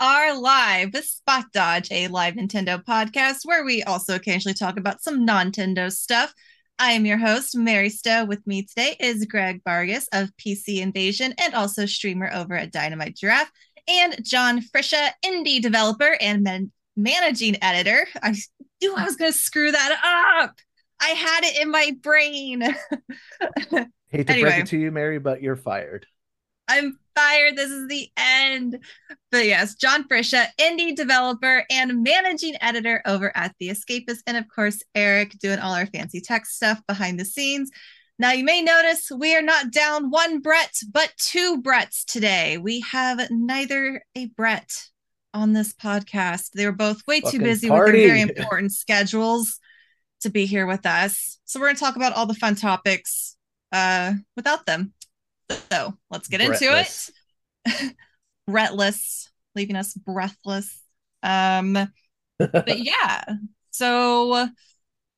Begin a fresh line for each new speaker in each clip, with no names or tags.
are live with Spot Dodge, a live Nintendo podcast where we also occasionally talk about some non-Nintendo stuff. I am your host, Mary Stowe. With me today is Greg Vargas of PC Invasion and also streamer over at Dynamite Giraffe, and John Friscia, indie developer and man- managing editor. I knew I was going to screw that up. I had it in my brain.
Hate to
Anyway.
break it to you, Mary, but you're fired.
I'm fired. This is the end. But yes, John Friscia, indie developer and managing editor over at The Escapist. And of course, Eric doing all our fancy tech stuff behind the scenes. Now, you may notice we are not down one Brett, but two Bretts today. We have neither a Brett on this podcast. They were both way too
Fucking
busy with their very important schedules to be here with us. So, we're going to talk about all the fun topics uh, without them. So, let's get into it breathless, leaving us breathless. Um, but yeah, so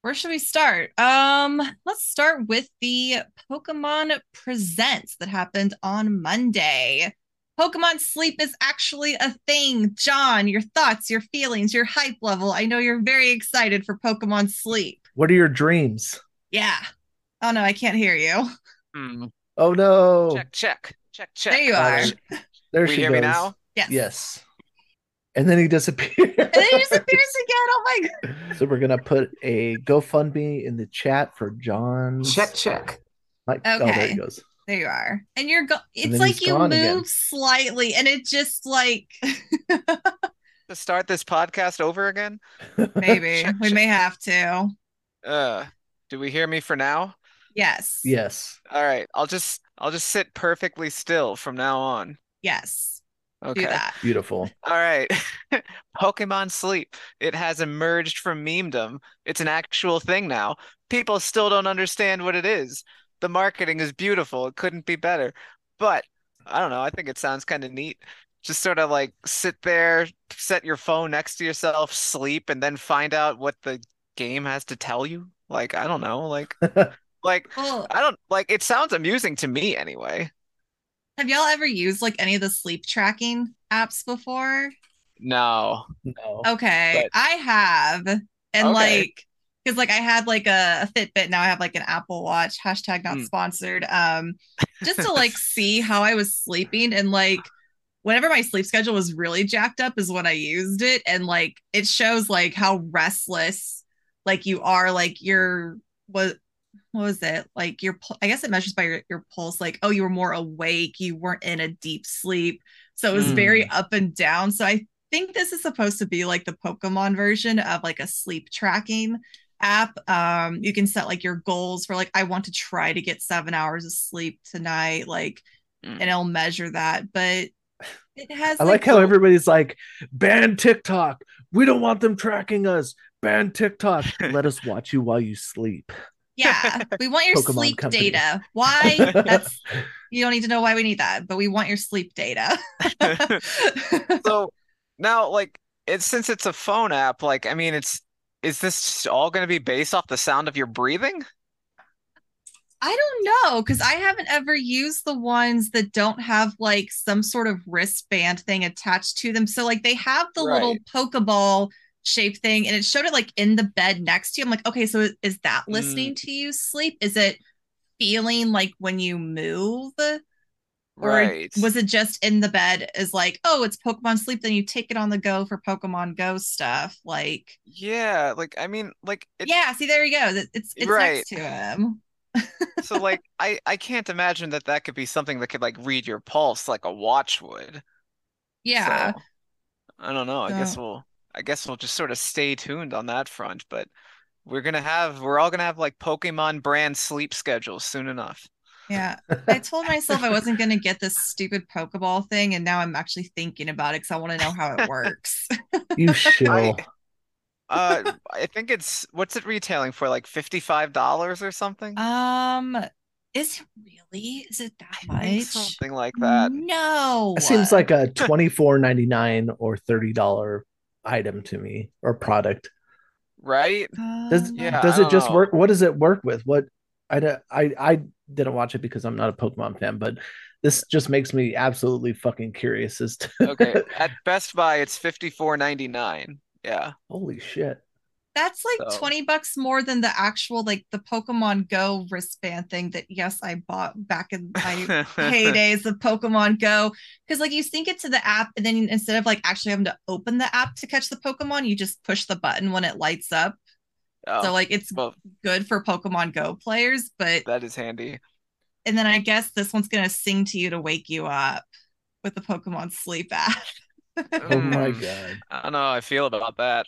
where should we start? Um, let's start with the Pokemon Presents that happened on Monday. Pokemon Sleep is actually a thing. John, your thoughts, your feelings, your hype level. I know you're very excited for Pokemon Sleep.
What are your dreams?
Yeah. Oh no, I can't hear you.
Hmm.
Oh no.
Check, check, check, check.
There you are.
Uh, There
Can
she
you hear me
goes.
now?
Yes.
Yes. And then he disappeared.
And then he disappears again. Oh my god.
so we're gonna put a GoFundMe in the chat for John.
Check, check.
Like, oh, there
Okay.
he goes.
There you are. And you're go it's
then
like you move
again.
slightly and it just like
To start this podcast over again?
maybe
Check,
we
check.
may have to.
Uh, do we hear me for now?
Yes.
yes.
All right, I'll just I'll just sit perfectly still from now on.
Yes.
Okay.
Do that.
Beautiful.
All right. Pokemon Sleep. It has emerged from memedom. It's an actual thing now. People still don't understand what it is. The marketing is beautiful. It couldn't be better. But I don't know. I think it sounds kind of neat. Just sort of like sit there, set your phone next to yourself, sleep, and then find out what the game has to tell you. Like, I don't know. Like, like
Well,
I don't like it sounds amusing to me anyway.
have y'all ever used like any of the sleep tracking apps before?
No.
No.
Okay.
But-
I have. And
Okay.
like because like I had like a, a Fitbit, now I have like an Apple Watch, hashtag not
Hmm.
sponsored. Um, just to like see how I was sleeping and like whenever my sleep schedule was really jacked up is when I used it. And like it shows like how restless like you are, like your what what was it? Like your I guess it measures by your, your pulse, like, oh, you were more awake, you weren't in a deep sleep. So it was
Mm.
very up and down. So I think this is supposed to be like the Pokemon version of like a sleep tracking app. Um, you can set like your goals for like I want to try to get seven hours of sleep tonight, like,
Mm.
and it'll measure that. But it has
I like how
goal-
everybody's like, ban TikTok. We don't want them tracking us. Ban TikTok. Let us watch you while you sleep.
Yeah, we want your
Pokemon
sleep
company.
data. Why? That's you don't need to know why we need that, but we want your sleep data.
So now, like, it's since it's a phone app, like, I mean, it's is this all going to be based off the sound of your breathing?
I don't know because I haven't ever used the ones that don't have like some sort of wristband thing attached to them. So like they have the little Pokeball shape thing and it showed it like in the bed next to you. I'm like, okay, so is that
Mm.
listening to you sleep? Is it feeling like when you move? Or
Right.
was it just in the bed is like, oh, it's Pokemon sleep, then you take it on the go for Pokemon Go stuff. Like,
Yeah, like, I mean, like, it,
yeah, see, there you go. It- It's it's
Right.
next to him.
so like, I I can't imagine that that could be something that could like read your pulse like a watch would.
Yeah.
So, I don't know. I guess we'll I guess we'll just sort of stay tuned on that front, but we're gonna have we're all gonna have like Pokemon brand sleep schedules soon enough.
Yeah, I told myself I wasn't going to get this stupid Pokeball thing, and now I'm actually thinking about it because I want to know how it works.
You shill.
Uh, I think it's what's it retailing for? Like $55 or something?
um, is it really? Is it that
I
much?
something like that.
No.
It seems like a twenty four ninety nine or thirty dollar item to me or product.
Right?
Does
Yeah,
does
I
it just
know.
work? What does it work with? What I don't- I I didn't watch it because I'm not a Pokemon fan, but this just makes me absolutely fucking curious as to
Okay, at Best Buy it's fifty four ninety nine. Yeah.
holy shit.
That's like
So-
20 bucks more than the actual like the Pokemon Go wristband thing that yes, I bought back in my heydays of Pokemon Go. Because like you sync it to the app, and then instead of like actually having to open the app to catch the Pokemon, you just push the button when it lights up.
Oh,
So like it's
well,
good for Pokemon Go players, but
that is handy.
and then I guess this one's gonna sing to you to wake you up with the Pokemon Sleep app.
Oh my
Mm,
god.
I don't know how I feel about that.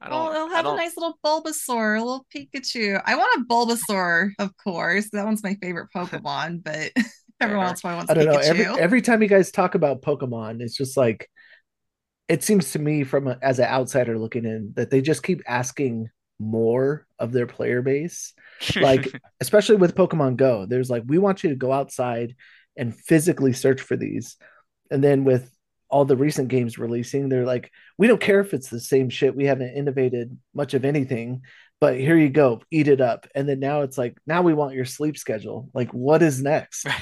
I
Well,
don't.
it'll have a
don't.
nice little Bulbasaur, a little Pikachu. I want a Bulbasaur, of course. That one's my favorite Pokemon, but everyone
Fair.
else probably wants
I don't know. Every every time you guys talk about Pokemon, it's just like it seems to me from a, as an outsider looking in that they just keep asking more of their player base. Like especially with Pokemon Go, there's like we want you to go outside and physically search for these. And then with all the recent games releasing, they're like, we don't care if it's the same shit. We haven't innovated much of anything, but here you go, eat it up. And then now it's like, now we want your sleep schedule. Like, what is next?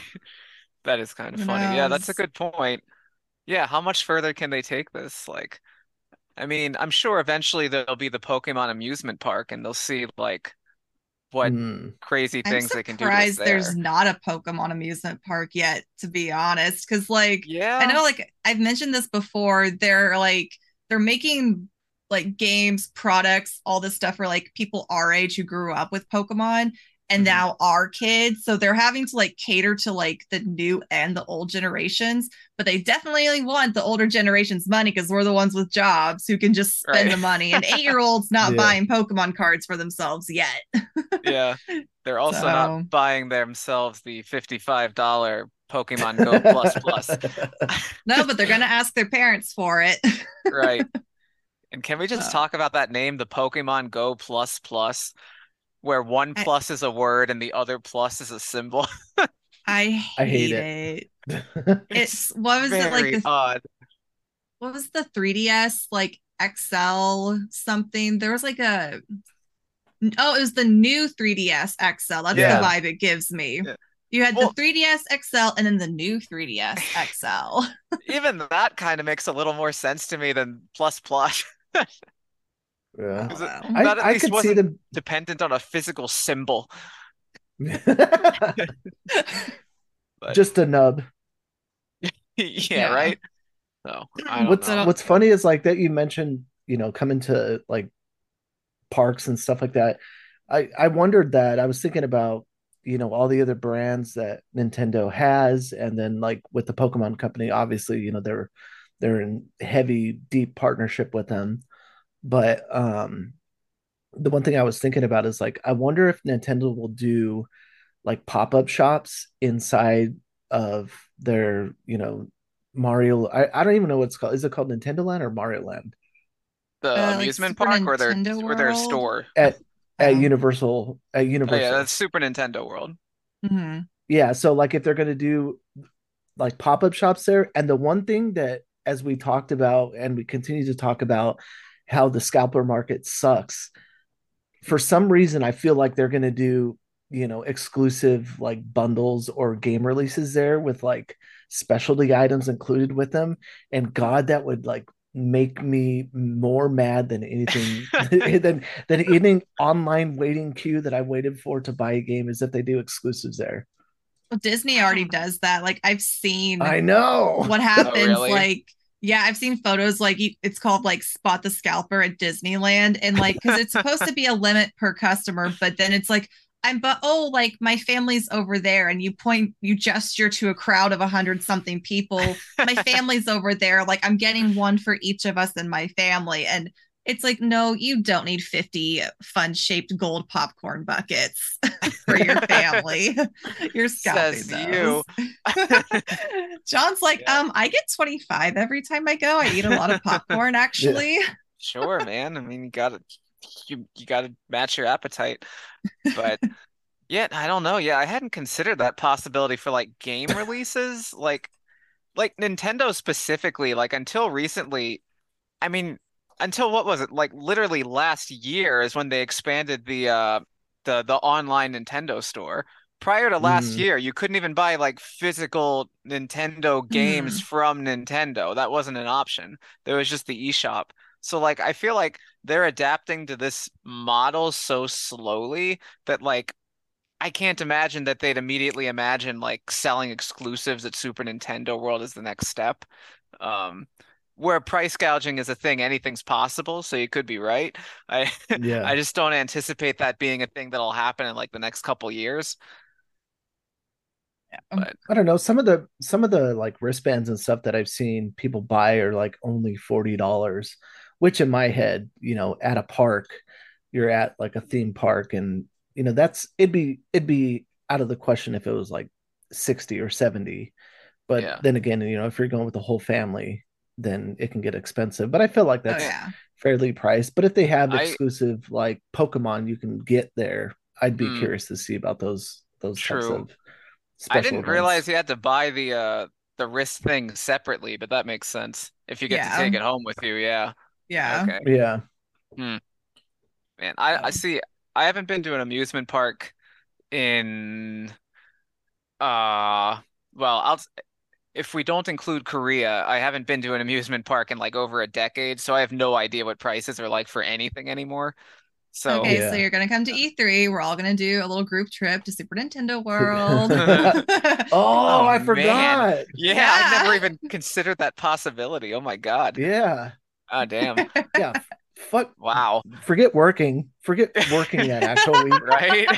That is kind of
Who
funny. Yeah, that's a good point. Yeah, how much further can they take this? Like, I mean, I'm sure eventually there'll be the Pokemon amusement park and they'll see like what
Hmm.
crazy things they can do to us
surprised there's not a Pokemon amusement park yet, to be honest. Because like
Yeah.
I know like I've mentioned this before. They're like they're making like games, products, all this stuff for like people our age who grew up with Pokemon and
Mhm.
now our kids. So they're having to like cater to like the new and the old generations, but they definitely want the older generation's money because we're the ones with jobs who can just spend
Right.
the money. And eight year olds not
Yeah.
buying Pokemon cards for themselves yet.
Yeah. They're also
So-
not buying themselves the $55 Pokemon Go Plus Plus.
No, but they're gonna ask their parents for it.
Right. And can we just
Uh,
talk about that name, the Pokemon Go Plus Plus, where one
I-
plus is a word and the other plus is a symbol?
I hate,
I hate
it.
it.
It's what was it like
very
the
odd.
what was the 3DS like XL something? There was like a oh, it was the new 3DS XL. That's
Yeah.
the vibe it gives me.
Yeah.
You had
Well-
the 3DS XL and then the new 3DS XL.
Even that kind of makes a little more sense to me than plus plus.
Yeah.
Is it-
Wow.
I,
That at
I
least
could see
wasn't-
them.
Dependent on a physical symbol. But
Just a nub.
yeah,
Yeah.
right? So I don't
what's
know.
what's funny is like that you mentioned you know coming to like parks and stuff like that i i wondered that i was thinking about you know all the other brands that nintendo has and then like with the pokemon company obviously you know they're they're in heavy deep partnership with them but um the one thing i was thinking about is like i wonder if nintendo will do like pop-up shops inside of their you know Mario. I, I don't even know what it's called. Is it called Nintendo Land or Mario Land
The
Uh,
amusement
Super
park or their
Nintendo
or their store?
at at
Oh.
Universal at
Oh
Universal?
yeah, that's Super Nintendo World.
Mhm.
Yeah, so like if they're gonna do like pop-up shops there, and the one thing that as we talked about and we continue to talk about how the scalper market sucks, for some reason I feel like they're gonna do, you know, exclusive like bundles or game releases there with like specialty items included with them. And God, that would like make me more mad than anything than than any online waiting queue that I waited for to buy a game is if they do exclusives there.
Well, Disney already does that. Like I've seen
I know.
what happens oh,
really?
like yeah i've seen photos like it's called like spot the scalper at disneyland and like because it's supposed to be a limit per customer but then it's like i'm but oh like my family's over there and you point you gesture to a crowd of a hundred something people. My family's over there like i'm getting one for each of us in my family and it's like no you don't need 50 fun shaped gold popcorn buckets for your family you're scalping
Says
those.
you.
John's like,
Yeah.
um, I get 25 every time I go. I eat a lot of popcorn, actually.
Sure, man. I mean, you gotta you you gotta match your appetite. But yeah, I don't know. Yeah, I hadn't considered that possibility for like game releases. Like like Nintendo specifically, like until recently, I mean, until what was it? Like literally last year is when they expanded the uh the the online Nintendo store. prior to last
Mm.
year, you couldn't even buy like physical Nintendo games from Nintendo. That wasn't an option. There was just the eShop. So like I feel like they're adapting to this model so slowly that like I can't imagine that they'd immediately imagine like selling exclusives at Super Nintendo World as the next step. Um, where price gouging is a thing, anything's possible, so you could be right. I
Yeah.
I just don't anticipate that being a thing that'll happen in like the next couple years. But
I don't know. Some of the some of the like wristbands and stuff that I've seen people buy are like only forty dollars, which in my head, you know, at a park, you're at like a theme park, and you know that's it'd be it'd be out of the question if it was like sixty or seventy. But
Yeah.
then again, you know, if you're going with the whole family, then it can get expensive. But I feel like
Oh
that's
yeah.
fairly priced. But if they have
I-
exclusive like Pokemon you can get there, I'd be
Hmm.
curious to see about those those types
True.
of
I didn't
events.
realize you had to buy the uh the wrist thing separately, but that makes sense. If you get to take it home with you, yeah.
Yeah.
Okay.
Yeah.
Man, I I see. I haven't been to an amusement park in uh well, I'll if we don't include Korea, I haven't been to an amusement park in like over a decade, so I have no idea what prices are like for anything anymore. So
Okay,
Yeah.
so you're gonna come to E3. We're all gonna do a little group trip to Super Nintendo World.
Oh,
Oh,
I forgot.
yeah, I've never even considered that possibility. Oh my God.
Yeah.
Ah, damn.
Yeah. Fuck.
Wow.
Forget working. Forget working that actually.
Right?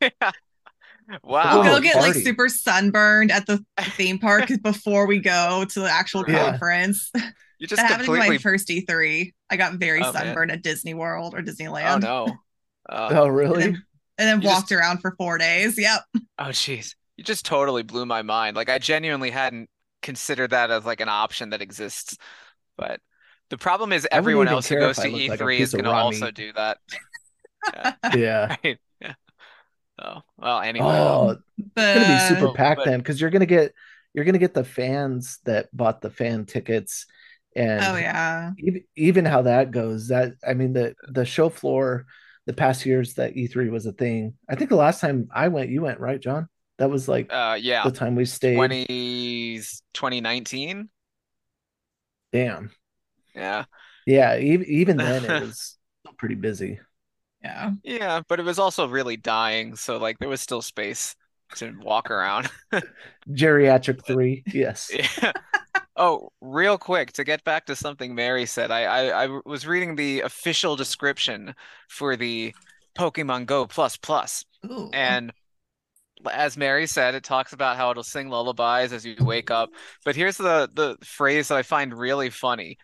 Yeah.
We'll go
Oh,
get like super sunburned at the theme park before we go to the actual
Yeah.
conference.
You just
that happened to my first E3. I got very
Oh, man.
sunburned at Disney World or Disneyland.
Oh no. Uh,
Oh,
And
really?
then, and then walked
just-
around for four days. Yep.
oh jeez. You just totally blew my mind. Like I genuinely hadn't considered that as like an option that exists. But the problem is everyone else who goes to
I looked like a
E3 is going to also
meat.
do that.
Yeah.
Right? Yeah. Oh, well, anyway.
Oh,
But
it's gonna be super packed
but-
then because you're gonna get you're gonna get the fans that bought the fan tickets and
oh yeah.
even, even how that goes that i mean the the show floor the past years that e3 was a thing i think the last time i went you went right john that was like
Uh, yeah.
the time we stayed
20, 2019.
damn
Yeah.
yeah even, even then it was pretty busy
Yeah.
Yeah, but it was also really dying, so like there was still space to walk around.
geriatric three yes
Yeah. Oh, real quick to get back to something Mary said, I, I I was reading the official description for the Pokemon Go Plus Plus,
Ooh.
and as Mary said, it talks about how it'll sing lullabies as you wake up. But here's the the phrase that I find really funny.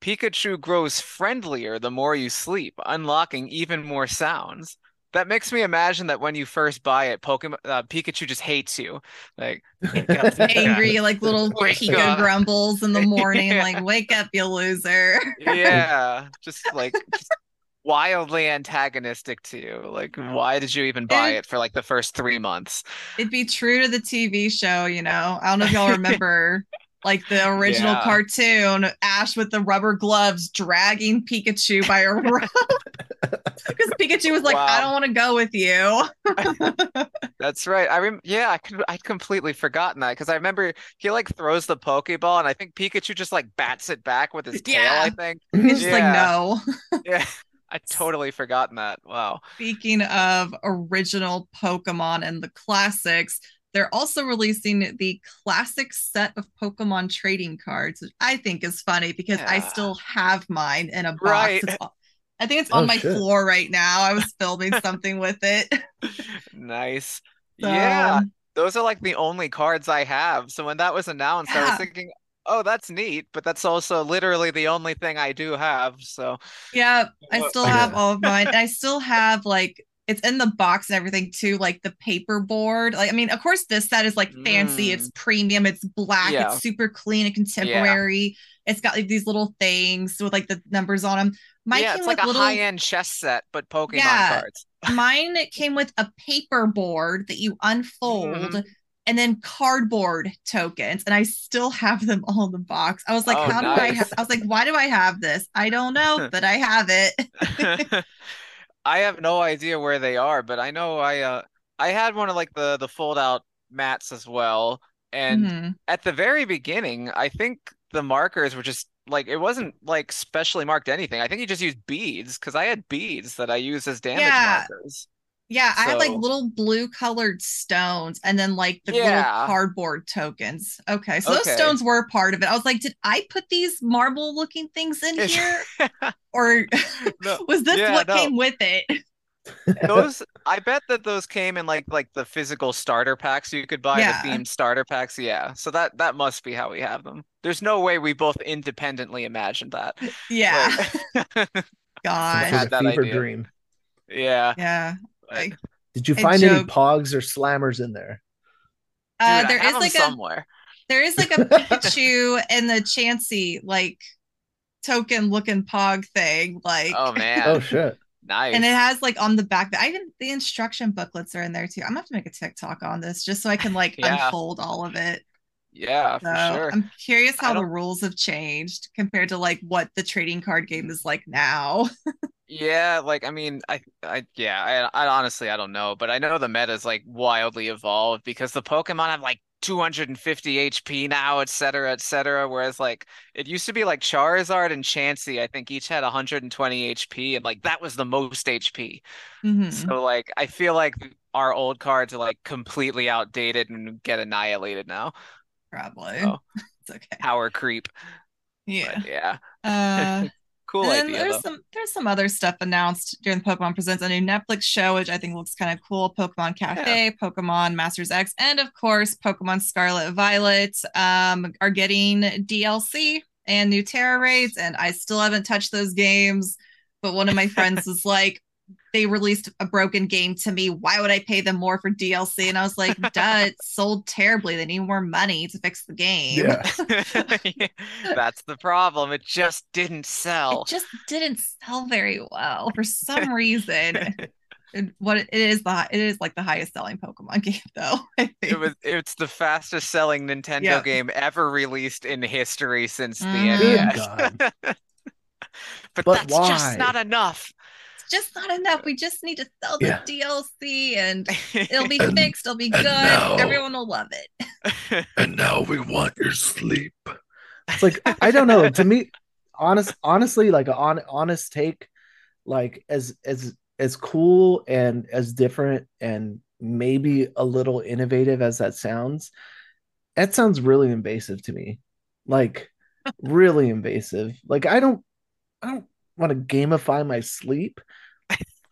Pikachu grows friendlier the more you sleep, unlocking even more sounds. That makes me imagine that when you first buy it, Pokemon uh, Pikachu just hates you. Like
angry, like little Pika grumbles in the morning,
Yeah.
like "Wake up, you loser!"
Yeah, just like just wildly antagonistic to you. Like, why did you even buy
It-
it for like the first three months?
It'd be true to the TV show, you know. I don't know if y'all remember, like the original
Yeah.
cartoon, Ash with the rubber gloves dragging Pikachu by a rope because Pikachu was like,
Wow.
"I don't want to go with you."
That's right. I rem yeah, I could I'd completely forgotten that because I remember he like throws the Pokeball and I think Pikachu just like bats it back with his tail, I
Yeah.
think.
It's just like, no.
Yeah. I totally forgotten that. Wow.
Speaking of original Pokemon and the classics, they're also releasing the classic set of Pokemon trading cards, which I think is funny because I still have mine in a box.
Right.
I think it's
Oh,
on my
shit.
floor right now. I was filming something with it.
Nice.
So,
Yeah, um, those are like the only cards I have. So when that was announced, I was thinking, oh, that's neat, but that's also literally the only thing I do have. So
yeah, I still have all of mine. And I still have like it's in the box and everything too, like the paper board. Like, I mean, of course, this set is like fancy,
Mm.
it's premium, it's black,
Yeah.
it's super clean and contemporary. It's got like these little things with like the numbers on them. Mine
yeah,
came
it's like a
little
high-end chess set, but Pokemon
Yeah.
cards.
mine came with a paper board that you unfold
Mhm.
and then cardboard tokens and i still have them all in the box i was like
Oh,
how do i
nice.
i was like why do i have this i don't know but i have it
I have no idea where they are, but I know I uh I had one of like the the fold out mats as well. And
Mhm.
at the very beginning, I think the markers were just like it wasn't like specially marked anything. I think you just used beads because I had beads that I used as damage
Yeah.
markers.
Yeah, I had like little blue colored stones and then like the little cardboard tokens. Okay, so those stones were part of it. I was like, did I put these marble looking things in here? Or
No,
was this
yeah,
what
no.
came with it?
those I bet that those came in like like the physical starter packs you could buy,
Yeah.
the themed starter packs. Yeah. So that that must be how we have them. There's no way we both independently imagined that.
Yeah.
Like-
Some
God.
sort
had that
fever
idea.
dream.
yeah.
Yeah.
But-
Did you
I
find any pogs or slammers in there?
Uh,
Dude, I
there
have
is
them
like a
somewhere.
there is like a Pikachu and the Chansey like token looking pog thing. Like
Oh man.
Oh shit.
nice.
and it has like on the back I even the instruction booklets are in there too. I'm gonna have to make a TikTok on this just so I can like
Yeah.
unfold all of it.
Yeah, for
So
sure.
I'm curious how the rules have changed compared to like what the trading card game is like now.
Yeah, like I mean, I, I, yeah, I, I honestly I don't know, but I know the meta is like wildly evolved because the Pokemon have like 250 HP now, et cetera, et cetera. Whereas like it used to be like Charizard and Chansey, I think each had 120 HP, and like that was the most HP.
Mhm,
So like I feel like our old cards are like completely outdated and get annihilated now.
Probably.
Oh.
It's okay.
Power creep.
Yeah.
But yeah,
Uh
cool
and
idea
there's
though.
some there's some other stuff announced during the Pokemon Presents a new Netflix show, which I think looks kind of cool. Pokemon Cafe, Pokemon Masters EX, and of course Pokemon Scarlet Violet um, are getting DLC and new Tera raids, and I still haven't touched those games. But one of my friends was like, they released a broken game to me. Why would I pay them more for DLC? And I was like, duh, it sold terribly. They need more money to fix the game.
Yeah.
That's the problem. It just didn't sell.
It just didn't sell very well for some reason. And what it is the it is like the highest selling Pokemon game though.
It was it's the fastest selling Nintendo
Yeah.
game ever released in history since the
Mhm.
Good
NES. But,
But
that's
why?
just not enough.
It's just not enough. We just need to sell the
Yeah.
DLC and it'll be
And-
fixed. It'll be good.
now-
Everyone will love it.
And now we want your sleep. It's like I don't know. To me, honest, honestly, like an on, honest take, like as as as cool and as different and maybe a little innovative as that sounds, that sounds really invasive to me. Like really invasive. Like I don't I don't want to gamify my sleep.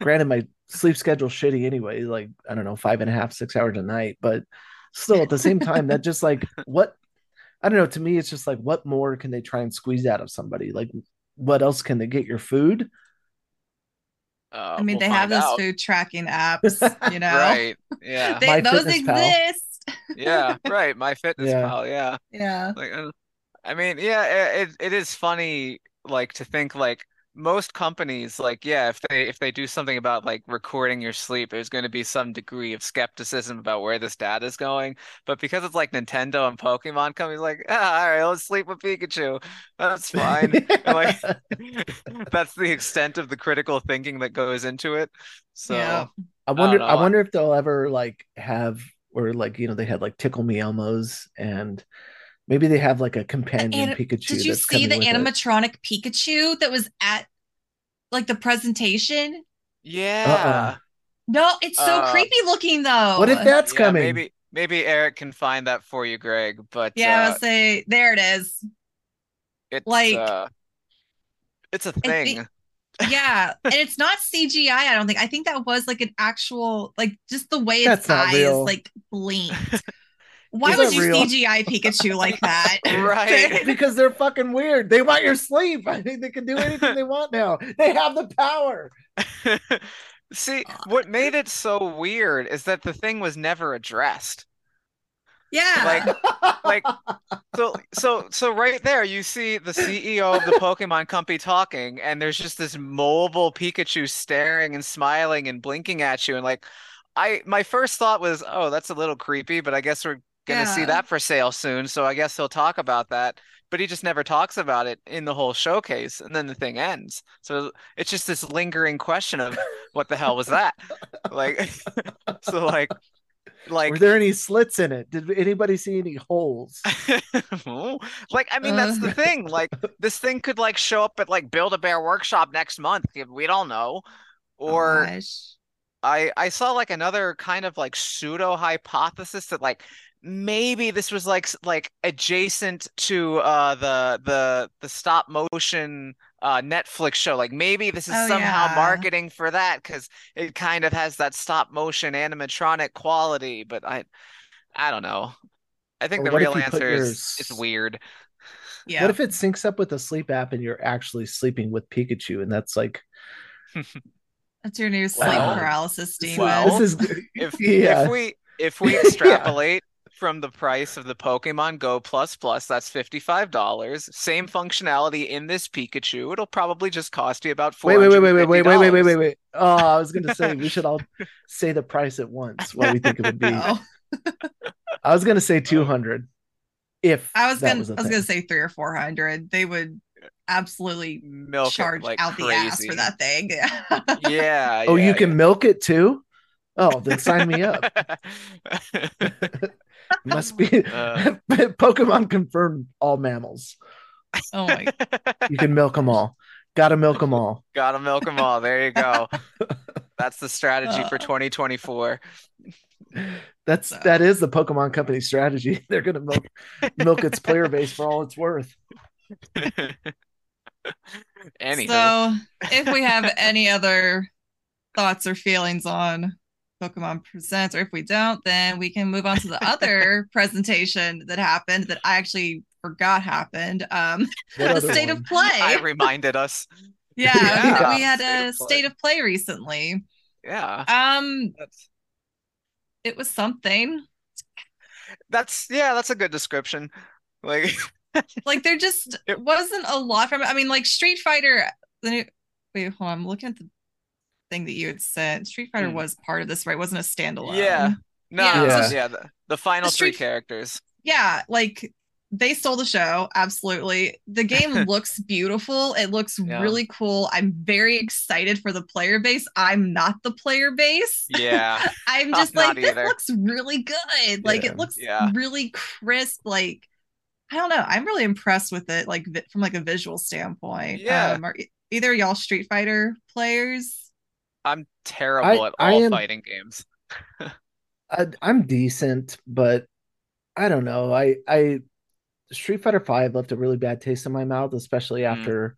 Granted, my sleep schedule's shitty anyway, like I don't know, five and a half, six hours a night, but still at the same time, that just like what I don't know, to me, it's just like what more can they try and squeeze out of somebody? Like what else can they get your food?
Uh,
I mean,
we'll
they have
find
those
out.
food tracking apps, you know.
Right. Yeah.
They, those exist.
Yeah. Right. My Fitness
Yeah.
Pal. Yeah.
Yeah.
Like, uh, I mean, yeah, it it is funny, like to think like most companies, like yeah, if they if they do something about like recording your sleep, there's going to be some degree of skepticism about where this data is going. But because it's like Nintendo and Pokemon companies, like ah, all right, let's sleep with Pikachu. That's fine. Like that's the extent of the critical thinking that goes into it. So
Yeah.
I wonder
know.
I wonder if they'll ever like have or like you know they had like tickle me Elmos and maybe they have like a companion
And
Pikachu.
Did you
that's
see the
coming with it.
animatronic Pikachu that was at like the presentation?
yeah.
No, it's so
Uh,
creepy looking though.
What if that's
Yeah,
coming?
maybe maybe Eric can find that for you, Greg. But
Yeah,
uh,
I'll say there it is.
It's
Like-
uh, it's a
think-
thing.
Yeah, and it's not CGI. I don't think. I think that was like an actual, like just the way its
That's not
eyes
real.
like blinked. Why
Is
would you
real?
CGI Pikachu like that?
Right.
because they're fucking weird. They want your sleep. I think they can do anything they want now. They have the power.
See, what made it so weird is that the thing was never addressed.
yeah.
Like, Like- So, so, so right there, you see the CEO of the Pokemon company talking, and there's just this mobile Pikachu staring and smiling and blinking at you, and like, I, my first thought was, oh, that's a little creepy, but I guess we're gonna see that for sale soon, so I guess he'll talk about that. But he just never talks about it in the whole showcase, and then the thing ends. So it's just this lingering question of what the hell was that? Like, so like, like,
Were there any slits in it? Did anybody see any holes?
like I mean that's the
Uh.
thing. Like this thing could like show up at like Build a Bear Workshop next month. We don't know. Or
Gosh.
I I saw like another kind of like pseudo hypothesis that like maybe this was like like adjacent to uh the the the stop motion uh Netflix show. Like maybe this is
Oh,
somehow
yeah.
marketing for that because it kind of has that stop motion animatronic quality, but I I don't know. I think
Or
the real answer
your
is
s-
it's weird.
Yeah.
What if it syncs up with the sleep app and you're actually sleeping with Pikachu and that's like
That's your new sleep
Well-
paralysis demon.
well,
this is
If
yeah.
if we if we extrapolate from the price of the Pokemon Go Plus Plus, that's $55. Same functionality in this Pikachu. It'll probably just cost you about
Wait, wait, wait, wait, wait, wait, wait, wait, wait, wait, wait. Oh, I was gonna say we should all say the price at once. What we think it would be.
Oh,
I was gonna say oh. two hundred. If
I was gonna
was a
I was gonna say three or four hundred. They would absolutely
Milk
charge
like
out the ass for that thing.
Yeah,
Oh, you
yeah,
can milk it too. Oh, then sign me up.
yeah.
Must be
Uh.
Pokemon confirmed all mammals.
oh my
You can milk them all. Gotta milk them all.
Gotta milk them all. There you go. That's the strategy for
Uh.
2024.
That's
So-
that is the Pokemon Company strategy. They're gonna milk milk its player base for all it's worth.
Anywho.
So, if we have any other thoughts or feelings on Pokemon Presents, or if we don't, then we can move on to the other presentation that happened that I actually forgot happened. Um, the state
one?
of play.
I reminded us.
yeah,
Yeah.
we had
State
a
of
state of play recently.
Yeah.
Um,
That's
it was something.
that's yeah, that's a good description. Like
Like there just
It-
wasn't a lot from it. I mean, like Street Fighter. The new wait, hold on. I'm looking at the thing that you had said. Street Fighter
Hmm.
was part of this, right? It wasn't a standalone.
Yeah. no,
Yeah,
no,
Yeah.
yeah, the, the final
The
three characters.
yeah, like they stole the show. Absolutely. The game looks beautiful. It looks
Yeah.
really cool. I'm very excited for the player base. I'm not the player base.
Yeah.
I'm
I'm
just like,
not
this
either.
looks really good. Like
Yeah.
it looks
Yeah.
really crisp. Like, I don't know. I'm really impressed with it, like vi- from like a visual standpoint.
Yeah.
Um, are e- either y'all Street Fighter players?
I'm terrible
I-
at all
am-
fighting games.
I, I'm decent, but I don't know. I I Street Fighter Five left a really bad taste in my mouth, especially
Mm.
after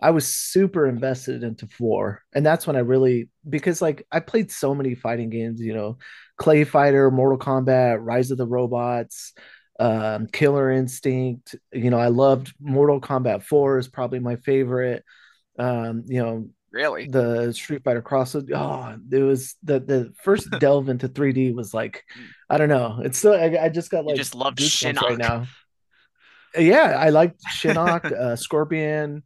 I was super invested into four, and that's when I really because like I played so many fighting games, you know, Clay Fighter, Mortal Kombat, Rise of the Robots, um, Killer Instinct. You know, I loved Mortal Kombat Four is probably my favorite. Um, you know,
Really?
the Street Fighter Cross. Oh, it was the the first delve into 3D was like, I don't know. It's still I, I just got
You
like
just loved Shinnok.
right now. Yeah, I liked Shinnok, uh, Scorpion.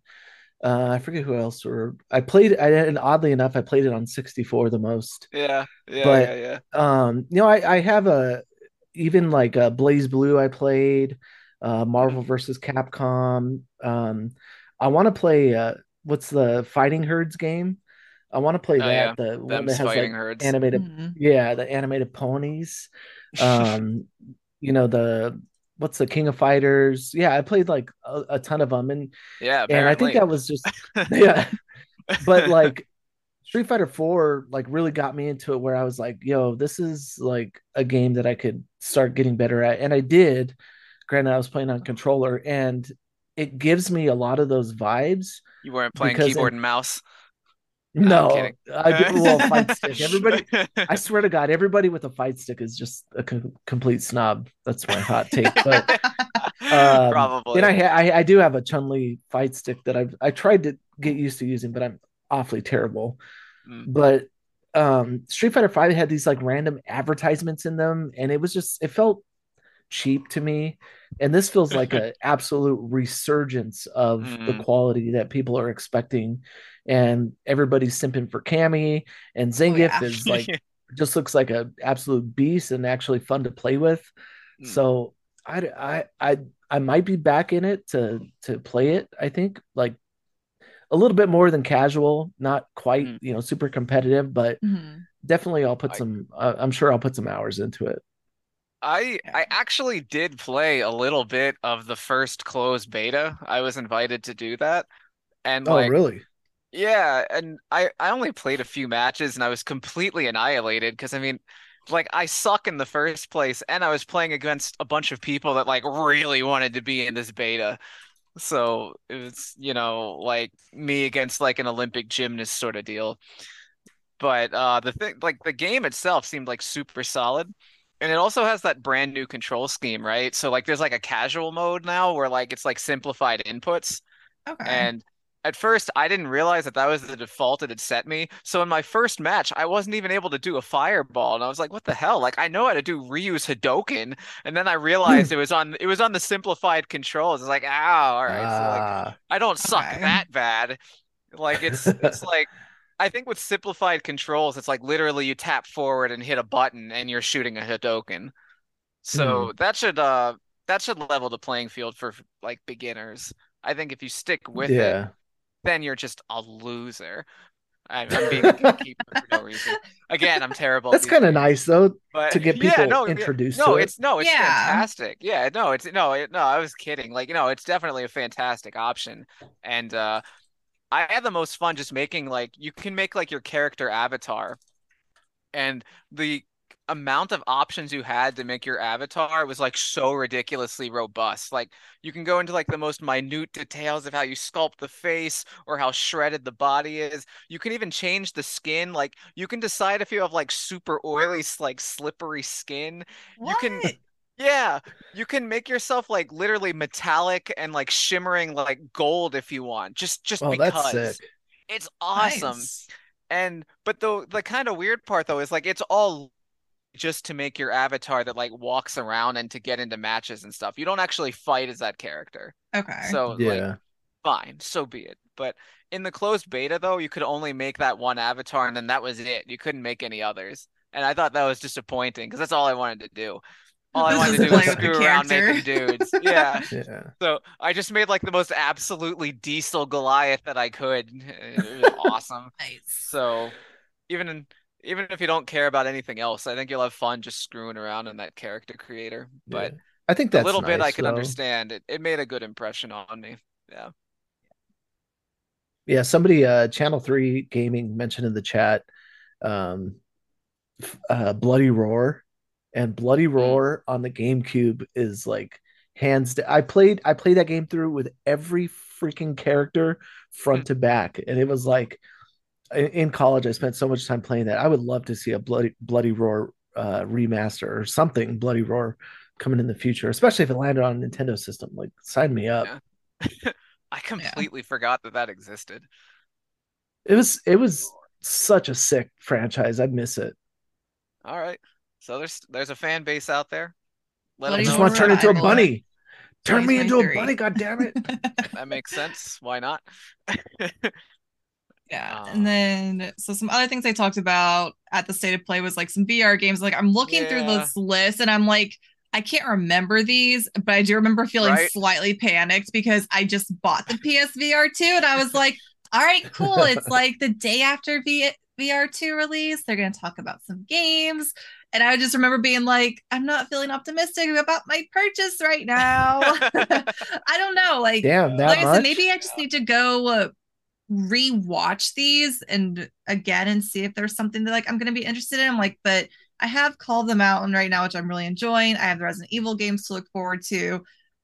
Uh, I forget who else. Or I played. I and oddly enough, I played it on 64 the most.
Yeah. Yeah,
But-
yeah, yeah.
Um, you know, I I have a even like a BlazBlue. I played uh, Marvel versus Capcom. Um, I want to play. Uh, what's the Fighting Herds game? I want to play
Oh,
that.
yeah.
The one that has
fighting
like
herds.
animated.
Mhm.
Yeah, the animated ponies. Um, you know the what's the King of Fighters? Yeah, I played like a, a ton of them, and
Yeah,
and I think that was just yeah. But like Street Fighter 4 like really got me into it where I was like, yo, this is like a game that I could start getting better at. And I did. Granted, I was playing on controller and it gives me a lot of those vibes.
You weren't playing
because
keyboard
in-
and mouse.
No. I do well fight stick. Everybody I swear to God, everybody with a fight stick is just a co- complete snob. That's my hot take. But um,
Probably.
and I, ha- I I do have a Chun Li fight stick that I've I tried to get used to using, but I'm awfully terrible.
Mm.
But um, Street Fighter Five had these like random advertisements in them, and it was just it felt cheap to me. And this feels like an absolute resurgence of the
Mhm.
quality that people are expecting. And everybody's simping for Cammy, and
Oh, yeah.
is like just looks like a absolute beast and actually fun to play with.
Hmm.
So I, I I I might be back in it to to play it. I think like a little bit more than casual, not quite
Mm.
you know super competitive, but
Mhm.
definitely I'll put
I-
some. Uh, I'm sure I'll put some hours into it.
I. I actually did play a little bit of the first closed beta. I was invited to do that. And
Oh,
like
really?
yeah, and I I only played a few matches and I was completely annihilated because I mean like I suck in the first place and I was playing against a bunch of people that like really wanted to be in this beta. So it was, you know, like me against like an Olympic gymnast sort of deal. But uh the thing like the game itself seemed like super solid. And it also has that brand new control scheme, right? So like there's like a casual mode now where like it's like simplified inputs.
Okay.
And at first I didn't realize that that was the default it had set me. So in my first match, I wasn't even able to do a fireball. And I was like, what the hell? Like I know how to do Ryu's Hadouken. And then I realized it was on it was on the simplified controls. It's like, ah, all right. So like
Ah,
I don't suck
Okay.
that bad. Like it's it's like I think with simplified controls, it's like literally you tap forward and hit a button and you're shooting a Hadouken. So that should uh that should level the playing field for like beginners. I think if you stick with it, then you're just a loser. I'm, I'm being a gatekeeper for no reason. Again, I'm terrible. at
That's kind of nice though
but
to get
yeah,
people
no,
introduced
no,
to it.
it's no, it's
Yeah.
fantastic. Yeah, no, it's no, it, no. I was kidding. Like, no, it's definitely a fantastic option. And uh, I had the most fun just making like you can make like your character avatar, and the amount of options you had to make your avatar was like so ridiculously robust. Like you can go into like the most minute details of how you sculpt the face or how shredded the body is. You can even change the skin. Like you can decide if you have like super oily, like slippery skin. You can
What?
Yeah, you can make yourself like literally metallic and like shimmering like gold if you want. Just just
Oh, that's
because.
sick.
It's awesome.
Nice.
And but the the kind of weird part though is like it's all just to make your avatar that like walks around and to get into matches and stuff. You don't actually fight as that character.
Okay.
So like
Yeah.
fine, so be it. But in the closed beta though, you could only make that one avatar and then that was it. You couldn't make any others. And I thought that was disappointing because that's all I wanted to do. All I wanted to do
play
was
the
screw around making dudes. Yeah.
Yeah.
So I just made like the most absolutely diesel Goliath that I could. It was awesome.
Nice.
So even in, even if you don't care about anything else, I think you'll have fun just screwing around in that character creator. But
yeah. I think
the
that's
little bit I can
though.
understand, it, it made a good impression on me. Yeah.
Yeah, somebody uh Channel 3 Gaming mentioned in the chat um uh Bloody Roar and Bloody
Hmm.
Roar on the GameCube is like hands down. I played I played that game through with every freaking character front to back and it was like in, college I spent so much time playing that. I would love to see a Bloody Bloody Roar uh remaster or something Bloody Roar coming in the future, especially if it landed on a Nintendo system. Like sign me up.
Yeah. I completely forgot that that existed.
It was it was such a sick franchise. I miss it.
All right. So there's there's a fan base out there. Let
I just want to turn into a bunny. Turn me into a bunny, god damn it.
That makes sense. Why not?
Yeah.
Um,
And then so some other things I talked about at the state of play was like some VR games. Like I'm looking through this list and I'm like, I can't remember these, but I do remember feeling
Right.
slightly panicked because I just bought the PSVR 2 and I was like, all right, cool. It's like the day after v- VR2 release. They're going to talk about some games. And I just remember being like, I'm not feeling optimistic about my purchase right now. I don't know. Like,
Damn, that
like I said, maybe I just need to go uh, rewatch these and again and see if there's something that like I'm gonna be interested in. I'm like, but I have Call of the Mountain right now, which I'm really enjoying. I have the Resident Evil games to look forward to.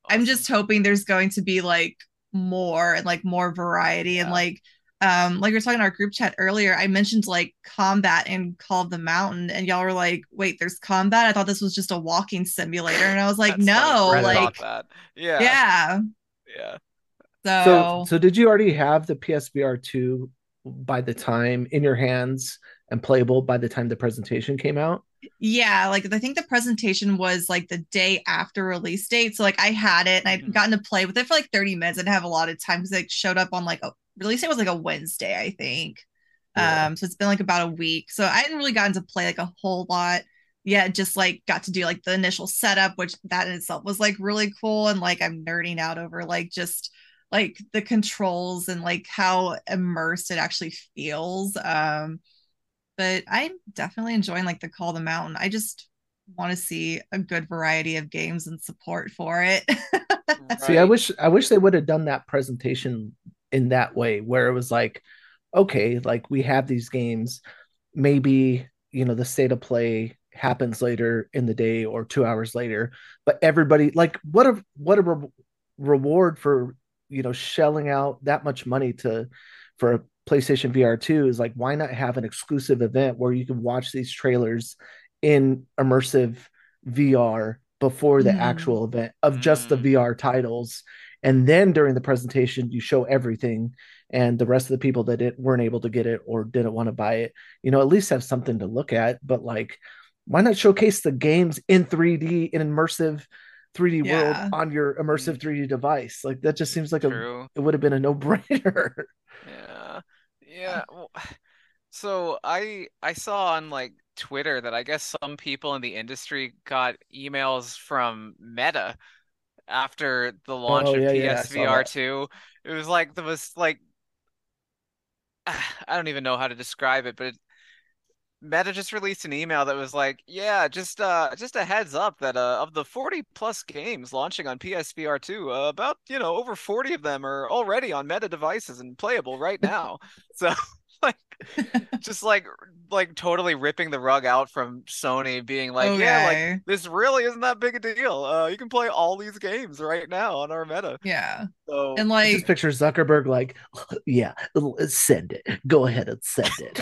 I'm just hoping there's going to be like more and like more variety and like um like we were talking in our group chat earlier i mentioned like combat in call of the mountain and y'all were like wait there's combat i thought this was just a walking simulator and i was like
That's funny
no like.
Yeah.
yeah
Yeah.
so,
so so did you already have the PSVR 2 by the time in your hands and playable by the time the presentation came out?
Yeah, like I think the presentation was like the day after release date. So like I had it and I'd
Mhm.
gotten to play with it for like 30 minutes. I'd have a lot of time because it showed up on like a release date was like a Wednesday, I think.
Yeah.
Um, so it's been like about a week. So I hadn't really gotten to play like a whole lot yeah, just like got to do like the initial setup, which that in itself was like really cool. And like I'm nerding out over like just like the controls and like how immersed it actually feels. Um, but I'm definitely enjoying like the Call the Mountain. I just want to see a good variety of games and support for it.
right. See, I wish I wish they would have done that presentation in that way where it was like, okay, like we have these games, maybe you know the state of play happens later in the day or two hours later, but everybody like what a what a re- reward for you know shelling out that much money to for a PlayStation VR 2 is like why not have an exclusive event where you can watch these trailers in immersive VR before the mm. actual event of just the mm. VR titles and then during the presentation you show everything and the rest of the people that it, weren't able to get it or didn't want to buy it you know at least have something to look at but like why not showcase the games in 3D in immersive 3D yeah. world on your immersive 3D mm. device. Like that just seems like True. a it would have been a no-brainer.
Yeah. Yeah. Well, so I I saw on like Twitter that I guess some people in the industry got emails from Meta after the launch oh, of yeah, PSVR yeah, 2. It was like the most like I don't even know how to describe it, but it, Meta just released an email that was like, "Yeah, just uh, just a heads up that uh, of the 40 plus games launching on PSVR 2, uh, about you know over 40 of them are already on Meta devices and playable right now." so, just like like totally ripping the rug out from Sony, being like, okay. "Yeah, like this really isn't that big a deal. Uh, you can play all these games right now on our Meta."
Yeah.
So
and like,
just picture Zuckerberg like, "Yeah, send it. Go ahead and send it."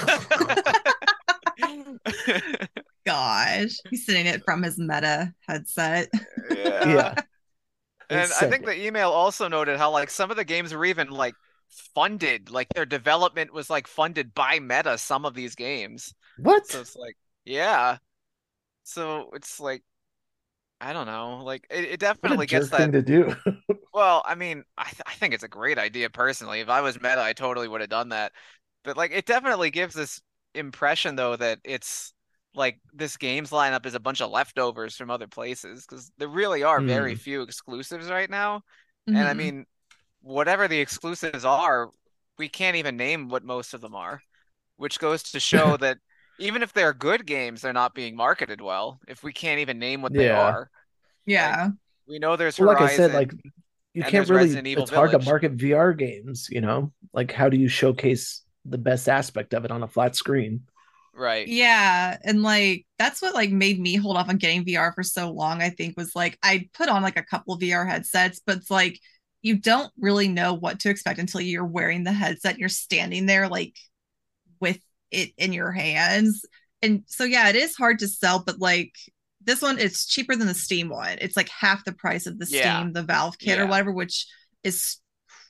Gosh, he's sending it from his Meta headset.
Yeah. yeah. And I think the email also noted how like some of the games were even like funded, like their development was like funded by Meta. Some of these games.
What?
So it's like, yeah. So it's like, I don't know. Like it, it definitely gets that
thing to do.
well, I mean, I th- I think it's a great idea personally. If I was Meta, I totally would have done that. But like, it definitely gives this impression though that it's like this games lineup is a bunch of leftovers from other places because there really are mm. very few exclusives right now. Mm-hmm. And I mm-hmm. mean, whatever the exclusives are, we can't even name what most of them are, which goes to show that even if they're good games, they're not being marketed well. If we can't even name what they are,
yeah,
like, we know there's
well,
Horizon,
like I said, like you can't really. It's Village. hard to market VR games. You know, like how do you showcase the best aspect of it on a flat screen.
Right.
Yeah. And like that's what like made me hold off on getting VR for so long, I think, was like I put on like a couple VR headsets, but it's like you don't really know what to expect until you're wearing the headset you're standing there like with it in your hands. And so yeah, it is hard to sell, but like this one it's cheaper than the Steam one. It's like half the price of the yeah. Steam, the Valve kit yeah. or whatever, which is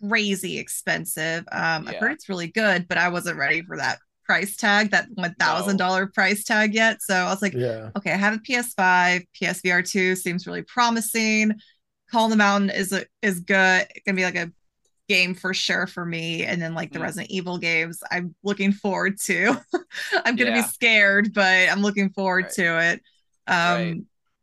crazy expensive. Um, yeah. I've heard it's really good, but I wasn't ready for that price tag, that one thousand dollar price tag yet. So I was like, yeah. okay, I have a PS5, PSVR two seems really promising. Call the Mountain is a, is good. It's gonna be like a game for sure for me. And then like the mm. Resident Evil games, I'm looking forward to. I'm gonna yeah. be scared, but I'm looking forward right. to it. Um, right.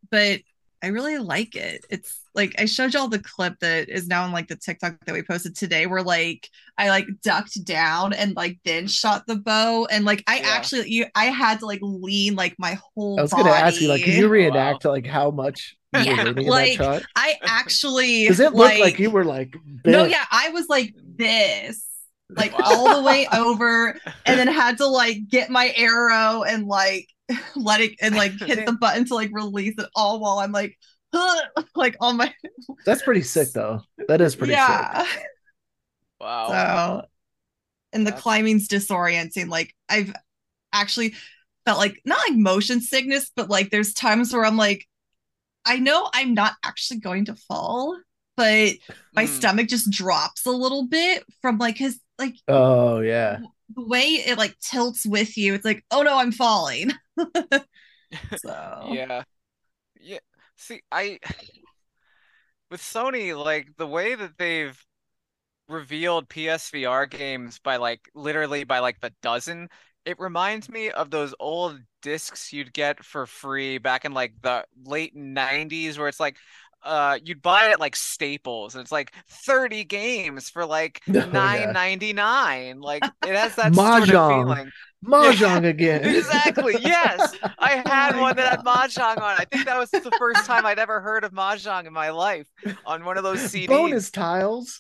but I really like it. It's like I showed y'all the clip that is now in like the TikTok that we posted today where like I like ducked down and like then shot the bow and like I yeah. actually you I had to like lean like my whole
I was
body.
gonna ask you like can you reenact wow. like how much yeah,
like I actually
does it
like,
look like you were like
bent? no yeah I was like this like wow. all the way over and then had to like get my arrow and like let it and like hit the button to like release it all while I'm like like on my
That's pretty sick though. That is pretty yeah. sick.
Wow.
So and the That's... climbing's disorienting. Like I've actually felt like not like motion sickness, but like there's times where I'm like, I know I'm not actually going to fall, but my mm. stomach just drops a little bit from like his like
oh yeah
the way it like tilts with you it's like oh no i'm falling. So.
Yeah. Yeah. See i with sony like the way that they've revealed psvr games by like literally by like the dozen It reminds me of those old discs you'd get for free back in like the late 90s where it's like uh you'd buy it at like Staples and it's like 30 games for like
Oh, yeah.
9.99. Like it has that sort of
Mahjong.
feeling.
Mahjong again.
Exactly. Yes. I had
my
one that had. Mahjong on. I think that was the first time I'd ever heard of Mahjong in my life on one of those CDs.
Bonus tiles.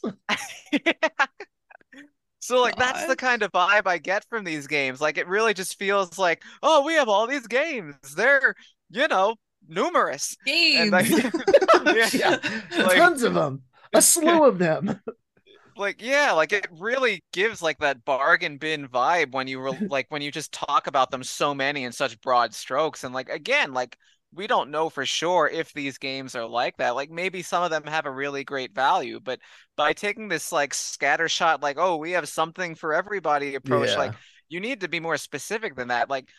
So like that's the kind of vibe I get from these games. Like it really just feels like, oh, we have all these games. They're, you know, numerous.
Games.
Like, yeah,
yeah,
Like-
tons of them. A slew of them.
like yeah, like it really gives like that bargain bin vibe when you were like when you just talk about them so many in such broad strokes. And like again, like we don't know for sure if these games are like that. Like maybe some of them have a really great value, but by taking this like scattershot, like, oh, we have something for everybody approach,
Yeah.
like you need to be more specific than that. Like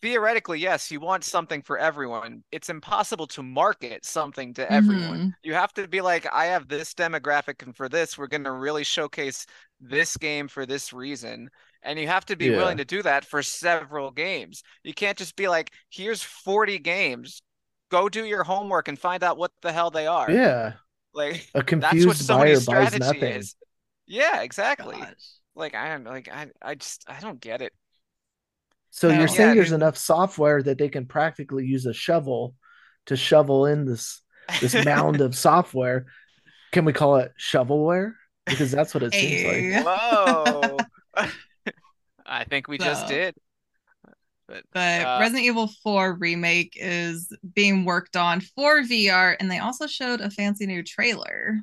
theoretically, yes, you want something for everyone. It's impossible to market something to everyone.
Mhm.
You have to be like, I have this demographic, and for this, we're going to really showcase this game for this reason. And you have to be
Yeah.
willing to do that for several games. You can't just be like, here's 40 games. Go do your homework and find out what the hell they are.
Yeah.
Like
A
that's what
confused
Sony's
buyer buys nothing.
is. Yeah, exactly.
Gosh.
Like I don't like I I just I don't get it.
So
No.
you're
Yeah,
saying there's
dude.
enough software that they can practically use a shovel to shovel in this this mound of software. Can we call it shovelware? Because that's what it seems like.
Whoa. I think we just did. But
But
uh,
Resident Evil 4 remake is being worked on for VR, and they also showed a fancy new trailer.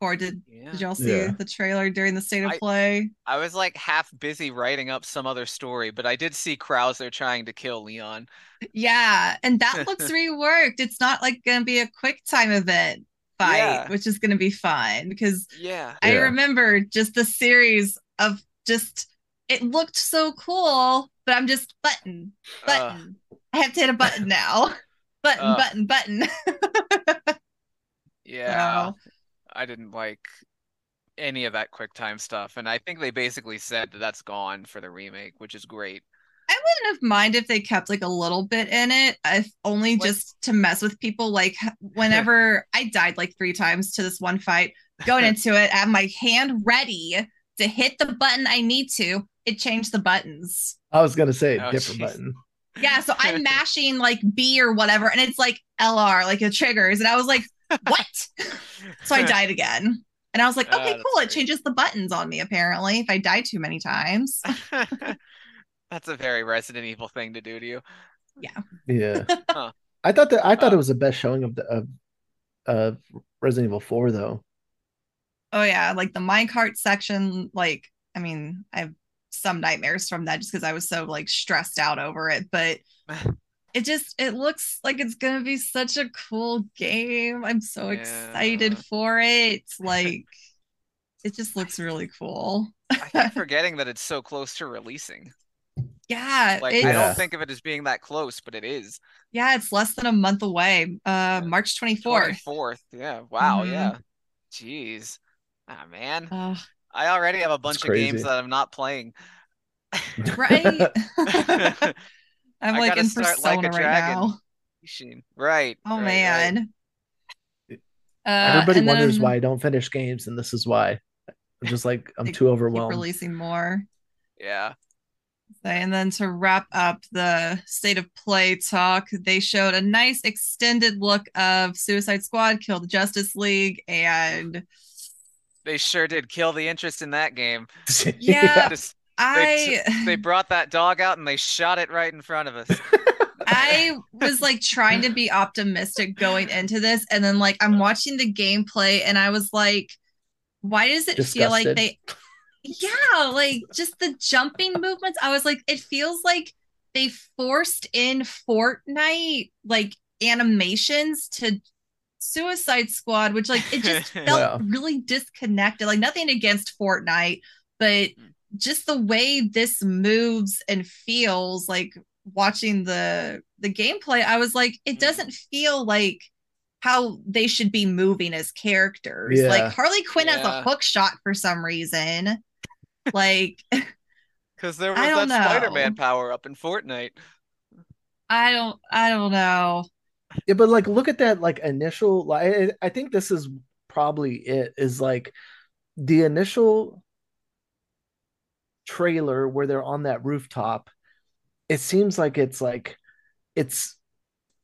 Or did
yeah.
did y'all see
Yeah.
the trailer during the state of
I-
play?
I was like half busy writing up some other story, but I did see Krauser trying to kill Leon.
Yeah, and that looks reworked. It's not like gonna be a quick time event fight,
Yeah.
which is gonna be fun because
Yeah.
I
Yeah.
remember just the series of just it looked so cool, but I'm just button,
Uh,
button. I have to hit a button now. Button,
Ugh.
button, button.
yeah.
So,
I didn't like any of that QuickTime stuff, and I think they basically said that that's gone for the remake, which is great.
I wouldn't have mind if they kept like a little bit in it, if only
Like-
just to mess with people. Like whenever I died like three times to this one fight, going into it, I have my hand ready to hit the button I need to. It changed the buttons.
I was gonna say
Oh,
different
jeez.
button.
Yeah, so I'm mashing like B or whatever, and it's like LR, like it triggers, and I was like, what? So I died again. And I was like,
Ah,
okay,
that's
cool. It changes the buttons on me, apparently, if I die too many times.
That's a very Resident Evil thing to do to you.
Yeah.
Huh.
I thought that I thought
Uh,
it was the best showing of the of, of Resident Evil 4 though.
Oh yeah, like the minecart section, like I mean, I have some nightmares from that just because I was so like stressed out over it, but it just it looks like it's gonna be such a cool game. I'm so excited for it. Like it just looks really cool.
I keep forgetting that it's so close to releasing.
Yeah,
Like
it's,
I don't think of it as being that close, but it is.
yeah, it's less than a month away. Uh March 24th.
24th. Yeah. Wow.
Mhm.
Yeah. Jeez. Ah man.
Uh,
I already have a bunch of games that I'm not playing.
right?
I
I'm like in
start Like a
persona right
Dragon.
now.
Right.
Oh
right, right.
man. Uh,
Everybody wonders
then
why I don't finish games, and this is why. I'm just like I'm too overwhelmed.
releasing more.
Yeah.
And then to wrap up the state of play talk, they showed a nice extended look of Suicide Squad, Kill the Justice League, and
They sure did kill the interest in that game.
Yeah.
Just,
I
they brought that dog out and they shot it right in front of us.
I was like trying to be optimistic going into this, and then like I'm watching the gameplay, and I was like, why does it feel like they? Yeah, like just the jumping movements. I was like, it feels like they forced in Fortnite like animations to Suicide Squad, which like it just felt
Wow.
really disconnected. Like nothing against Fortnite, but mm. Just the way this moves and feels like watching the the gameplay i was like it doesn't feel like how they should be moving as characters
Yeah.
like harley quinn has a hook shot for some reason like
Because there was
I
that
don't know.
Spider-Man power up in Fortnite.
I don't I don't know.
Yeah, but like look at that like initial like I, I think this is probably it is like the initial trailer where they're on that rooftop. It seems like it's like it's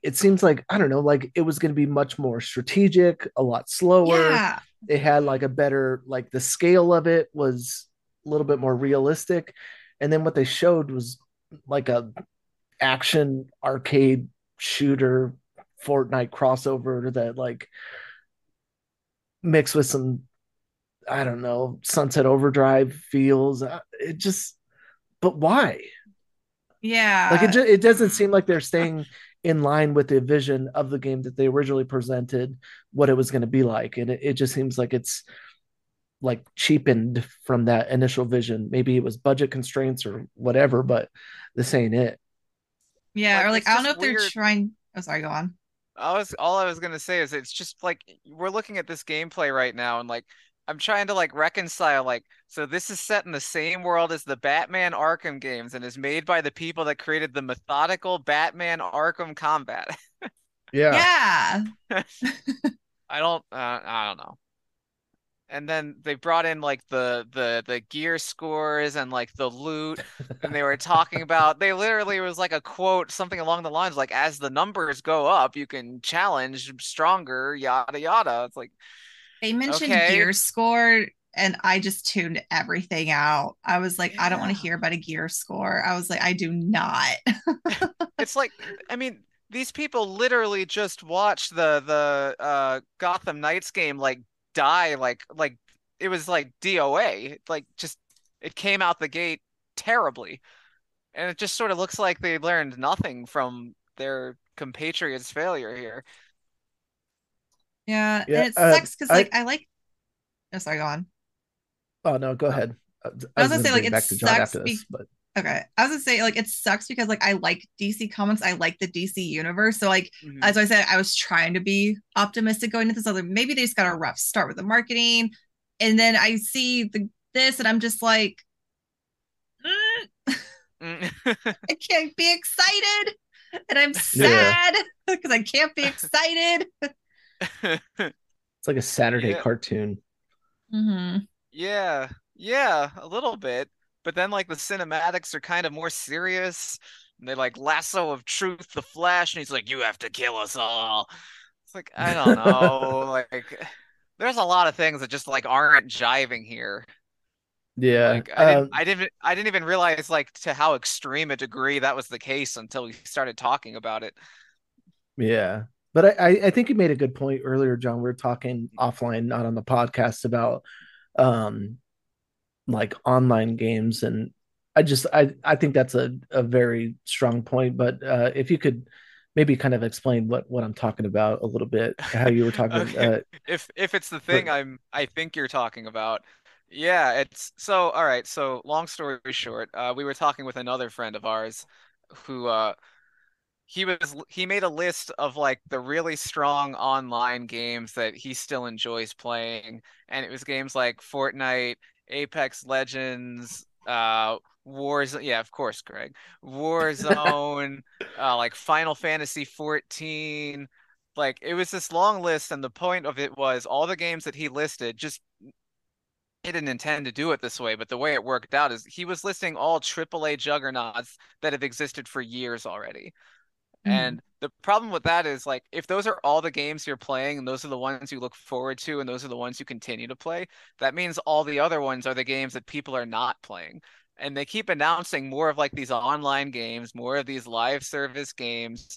it seems like I don't know, like it was going to be much more strategic, a lot slower.
Yeah.
It had like a better like the scale of it was a little bit more realistic, and then what they showed was like a action arcade shooter Fortnite crossover that like mixed with some I don't know Sunset Overdrive feels. Uh, It just, but why?
Yeah.
Like it just, it doesn't seem like they're staying in line with the vision of the game that they originally presented, what it was going to be like, and it, it just seems like it's like cheapened from that initial vision. Maybe it was budget constraints or whatever, but this ain't it.
yeah,
Like,
or like I don't know
just
if they're trying oh sorry, go on.
I was all I was gonna say is it's just like we're looking at this gameplay right now and like I'm trying to like reconcile like so this is set in the same world as the Batman Arkham games and is made by the people that created the methodical Batman Arkham combat.
Yeah.
Yeah.
I don't uh, I don't know. And then they brought in like the the the gear scores and like the loot and they were talking about they literally was like a quote something along the lines like as the numbers go up you can challenge stronger yada yada. It's like
They mentioned
Okay.
gear score and I just tuned everything out. I was like, I don't want to hear about a gear score. I was like, I do not.
It's like I mean these people literally just watched the the uh Gotham Knights game like die like like it was like DOA like just it came out the gate terribly and it just sort of looks like they learned nothing from their compatriots' failure here.
Yeah,
Yeah,
and it
uh,
sucks because
I-
like I like. Oh, sorry, go on.
Oh no, go ahead. I
I was gonna say, like,
bring
it
back to John
sucks
this,
be-
but
Okay, I was gonna say like it sucks because like I like DC comics, I like the DC universe. So like
Mhm.
as I said, I was trying to be optimistic going into this. Other maybe they just got a rough start with the marketing, and then I see the this, and I'm just like, mm,
Mm.
I can't be excited, and I'm sad because I can't be excited.
It's like a Saturday
Yeah.
cartoon.
hmm
Yeah, yeah, a little bit. But then like the cinematics are kind of more serious. And they like lasso of truth, the Flash, and he's like, "You have to kill us all." It's like I don't know, like there's a lot of things that just like aren't jiving here.
Yeah.
Like I didn't,
um,
I didn't, I didn't even realize like to how extreme a degree that was the case until we started talking about it.
Yeah. But I, I, think you made a good point earlier, John. We are talking offline, not on the podcast, about um like online games. And I just I, I think that's a, a very strong point. But uh if you could maybe kind of explain what, what I'm talking about a little bit, how you were talking
Okay.
uh
If if it's the thing I'm I think you're talking about. Yeah, it's so all right, so long story short, uh we were talking with another friend of ours who uh he was he made a list of like the really strong online games that he still enjoys playing and it was games like Fortnite, Apex Legends, uh Warzone, yeah, of course, Greg. Warzone, uh like Final Fantasy 14 like it was this long list and the point of it was all the games that he listed just he didn't intend to do it this way but the way it worked out is he was listing all AAA juggernauts that have existed for years already Mm. and the problem with that is like if those are all the games you're playing and those are the ones you look forward to and those are the ones you continue to play that means all the other ones are the games that people are not playing. And they keep announcing more of like these online games more of these live service games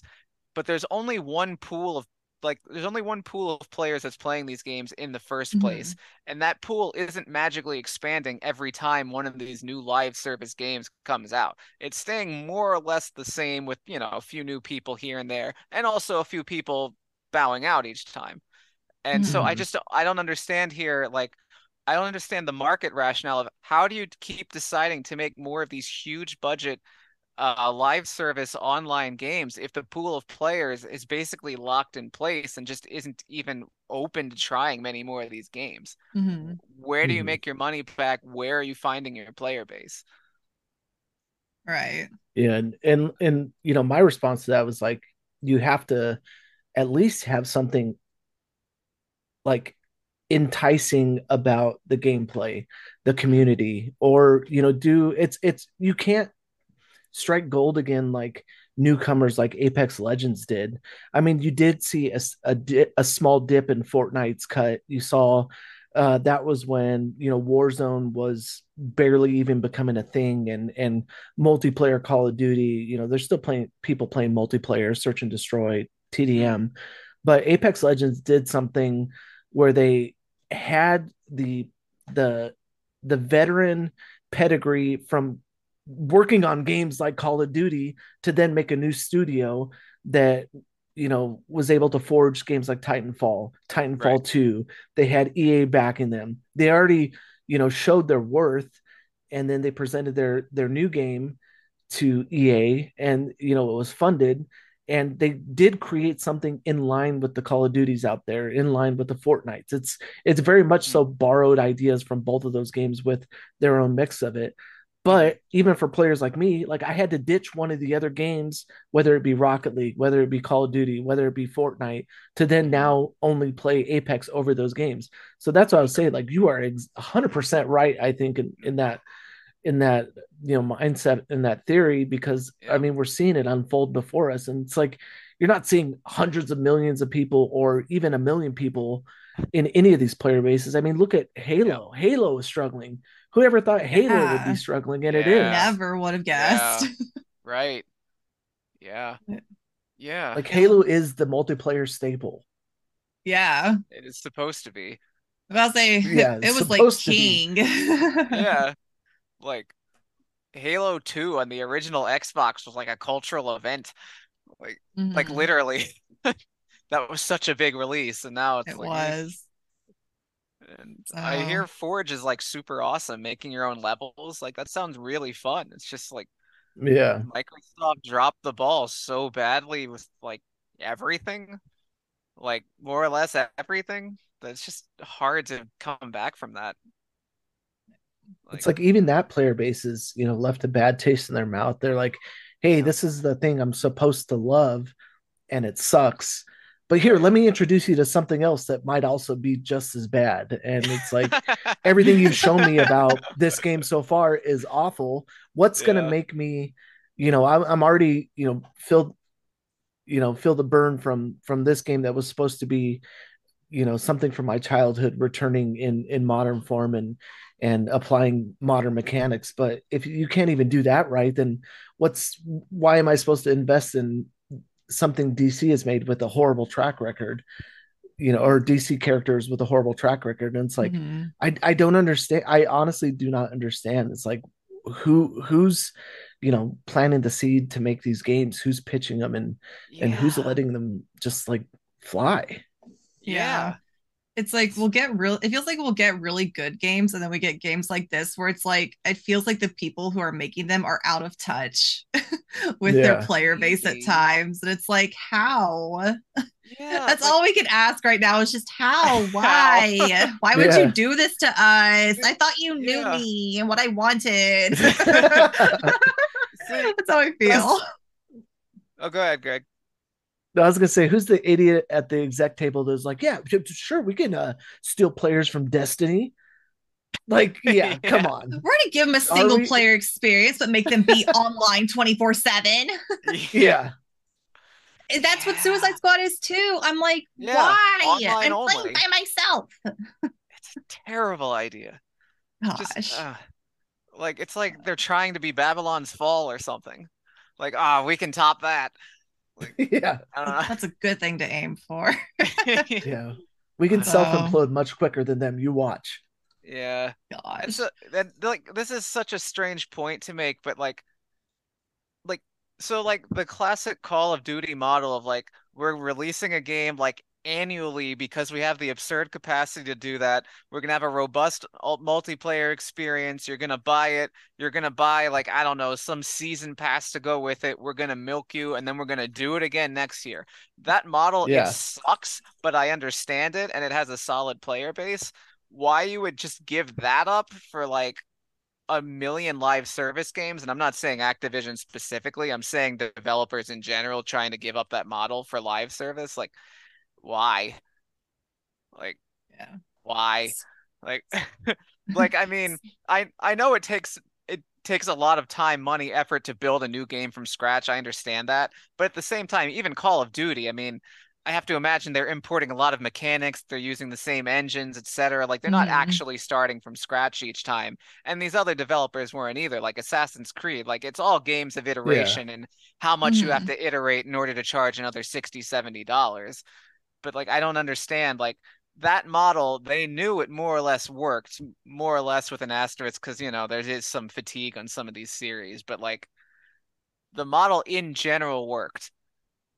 but there's only one pool of like there's only one pool of players that's playing these games in the 1st
Mhm.
place and that pool isn't magically expanding every time one of these new live service games comes out it's staying more or less the same with you know a few new people here and there and also a few people bowing out each time and so i
Mhm.
just i don't understand here like i don't understand the market rationale of how do you keep deciding to make more of these huge budget uh, live service online games if the pool of players is basically locked in place and just isn't even open to trying many more of these games.
hmm
Where do you
Mhm.
make your money back? Where are you finding your player base?
Right.
Yeah, and and and you know, my response to that was like, you have to at least have something like enticing about the gameplay, the community, or you know, do it's it's you can't strike gold again like newcomers like Apex Legends did. I mean, you did see a a, a small dip in Fortnite's cut. You saw uh, that was when you know Warzone was barely even becoming a thing, and and multiplayer Call of Duty. You know, there's still playing people playing multiplayer, Search and Destroy, TDM, but Apex Legends did something where they had the the the veteran pedigree from working on games like Call of Duty to then make a new studio that you know was able to forge games like Titanfall, Titanfall
Right.
2. They had EA backing them. They already, you know, showed their worth and then they presented their their new game to EA and you know it was funded and they did create something in line with the Call of Duties out there, in line with the Fortnites. It's it's very much hmm. so borrowed ideas from both of those games with their own mix of it. But even for players like me, like I had to ditch one of the other games, whether it be Rocket League, whether it be Call of Duty, whether it be Fortnite, to then now only play Apex over those games. So that's what I was saying. Like you are ex- 100% right, I think, in, in that in that you know mindset in that theory because
Yeah.
I mean we're seeing it unfold before us and it's like you're not seeing hundreds of millions of people or even a million people in any of these player bases. I mean look at Halo. Halo is struggling. Who ever thought Halo would be struggling and it
Yeah.
is.
Never would have guessed.
Right. Yeah.
Yeah.
Yeah.
Like Halo is the multiplayer staple.
yeah.
It is supposed to be.
I'll say
Yeah,
it was like
supposed to be.
king.
Yeah. Like Halo 2 on the original Xbox was like a cultural event. Like like
Mhm.
literally. That was such a big release and now it's
It
like
was.
And I oh. hear
Oh.
Forge is like super awesome, making your own levels. Like that sounds really fun. It's just like
Yeah.
Microsoft dropped the ball so badly with like everything, like more or less everything. That's just hard to come back from that.
It's like even that player base is, you know, left a bad taste in their mouth. They're like, hey, this is the thing I'm supposed to love, and it sucks. But here, let me introduce you to something else that might also be just as bad. And it's like everything you've shown me about this game so far is awful. What's going to make me, you know, I'm, I'm already, you know, filled, you know, feel the burn from from this game that was supposed to be, you know, something from my childhood returning in in modern form and and applying modern mechanics. But if you can't even do that right, then what's why am I supposed to invest in something DC has made with a horrible track record? You know, or DC characters with a horrible track record. And it's like,
Mhm.
I I don't understand. I honestly do not understand. It's like who who's you know planting the seed to make these games? Who's pitching them and and who's letting them just like fly?
Yeah.
It's like we'll get real it feels like we'll get really good games and then we get games like this where it's like it feels like the people who are making them are out of touch with their player base at times. And it's like, how?
Yeah.
That's
like-
all we can ask right now is just how? Why? Why would
Yeah.
you do this to us? I thought you knew
Yeah.
me and what I wanted. That's how I feel.
Oh, go ahead, Greg.
No, I was gonna say, who's the idiot at the exec table that's like, yeah, sure, we can uh, steal players from Destiny. Like, yeah, come on.
We're gonna give them a single player experience, but make them be online 24 7.
Yeah,
That's what Suicide Squad is too. I'm like,
Yeah,
why?
online
I'm
only.
playing by myself.
It's a terrible idea.
Gosh.
Just uh, like it's like they're trying to be Babylon's Fall or something. Like, ah, we can top that.
yeah,
I don't
That's a good thing to aim for.
yeah. We can
Wow.
self implode much quicker than them. You watch.
Yeah.
Gosh.
It's a, that like this is such a strange point to make, but like like so like the classic Call of Duty model of like we're releasing a game like annually because we have the absurd capacity to do that. We're gonna have a robust uh, multiplayer experience. You're gonna buy it. You're gonna buy like I don't know some season pass to go with it. We're gonna milk you, and then we're gonna do it again next year. That model
Yeah.
it sucks, but I understand it, and it has a solid player base why you would just give that up for like a million live service games, and I'm not saying Activision specifically, I'm saying developers in general trying to give up that model for live service. Like, why? Like,
Yeah.
why? Like, like I mean, I I know it takes it takes a lot of time, money, effort to build a new game from scratch. I understand that, but at the same time, even Call of Duty, I mean, I have to imagine they're importing a lot of mechanics, they're using the same engines, etc. Like they're not
Mhm.
actually starting from scratch each time. And these other developers weren't either, like Assassin's Creed. Like it's all games of iteration and how much you have
Mhm.
to iterate in order to charge another 60 70 dollars. But like I don't understand like that model, they knew it more or less worked, more or less with an asterisk, because you know there is some fatigue on some of these series, but like the model in general worked.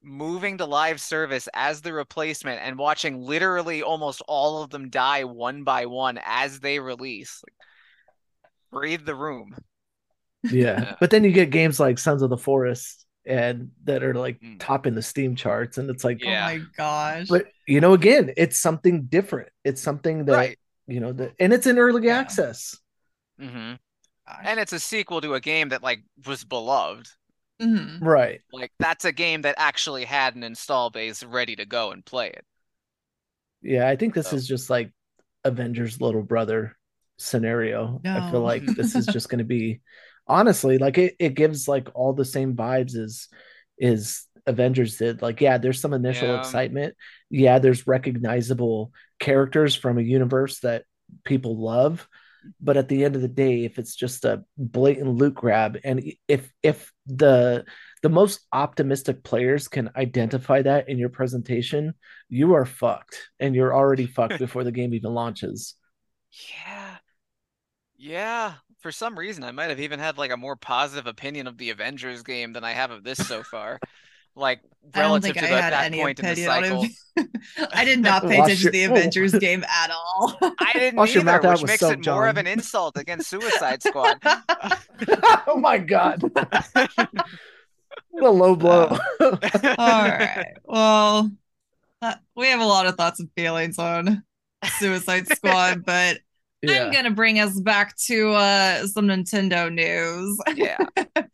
Moving to live service as the replacement and watching literally almost all of them die one by one as they release. Like, breathe the room.
Yeah.
Yeah.
But then you get games like Sons of the Forest and that are like
Mm.
topping the Steam charts. And it's like,
Yeah.
Oh my gosh.
but you know, again, it's something different. It's something that,
Right.
you know, that, and it's in early
Yeah.
access.
hmm And it's a sequel to a game that like was beloved.
Mhm.
Right.
Like that's a game that actually had an install base ready to go and play it.
Yeah. I think this
So-
is just like Avengers little brother scenario. I feel like this is just going to be honestly like it, it gives like all the same vibes as is Avengers did. Like, yeah, there's some initial
Yeah.
excitement. Yeah, there's recognizable characters from a universe that people love. But at the end of the day, if it's just a blatant loot grab, and if if the the most optimistic players can identify that in your presentation, you are fucked, and you're already fucked before the game even launches.
Yeah. Yeah. For some reason, I might have even had like a more positive opinion of the Avengers game than I have of this so far. Like
I don't
relative
think
to
I
the,
had
that
any
point in the cycle.
I did not pay attention to the Avengers game at all.
I didn't
Wash your
either, which makes
soap,
it more of an insult against Suicide Squad.
oh my god! what a low blow.
all right. Well, uh, we have a lot of thoughts and feelings on Suicide Squad, but
yeah.
I'm gonna bring us back to uh, some Nintendo news.
Yeah.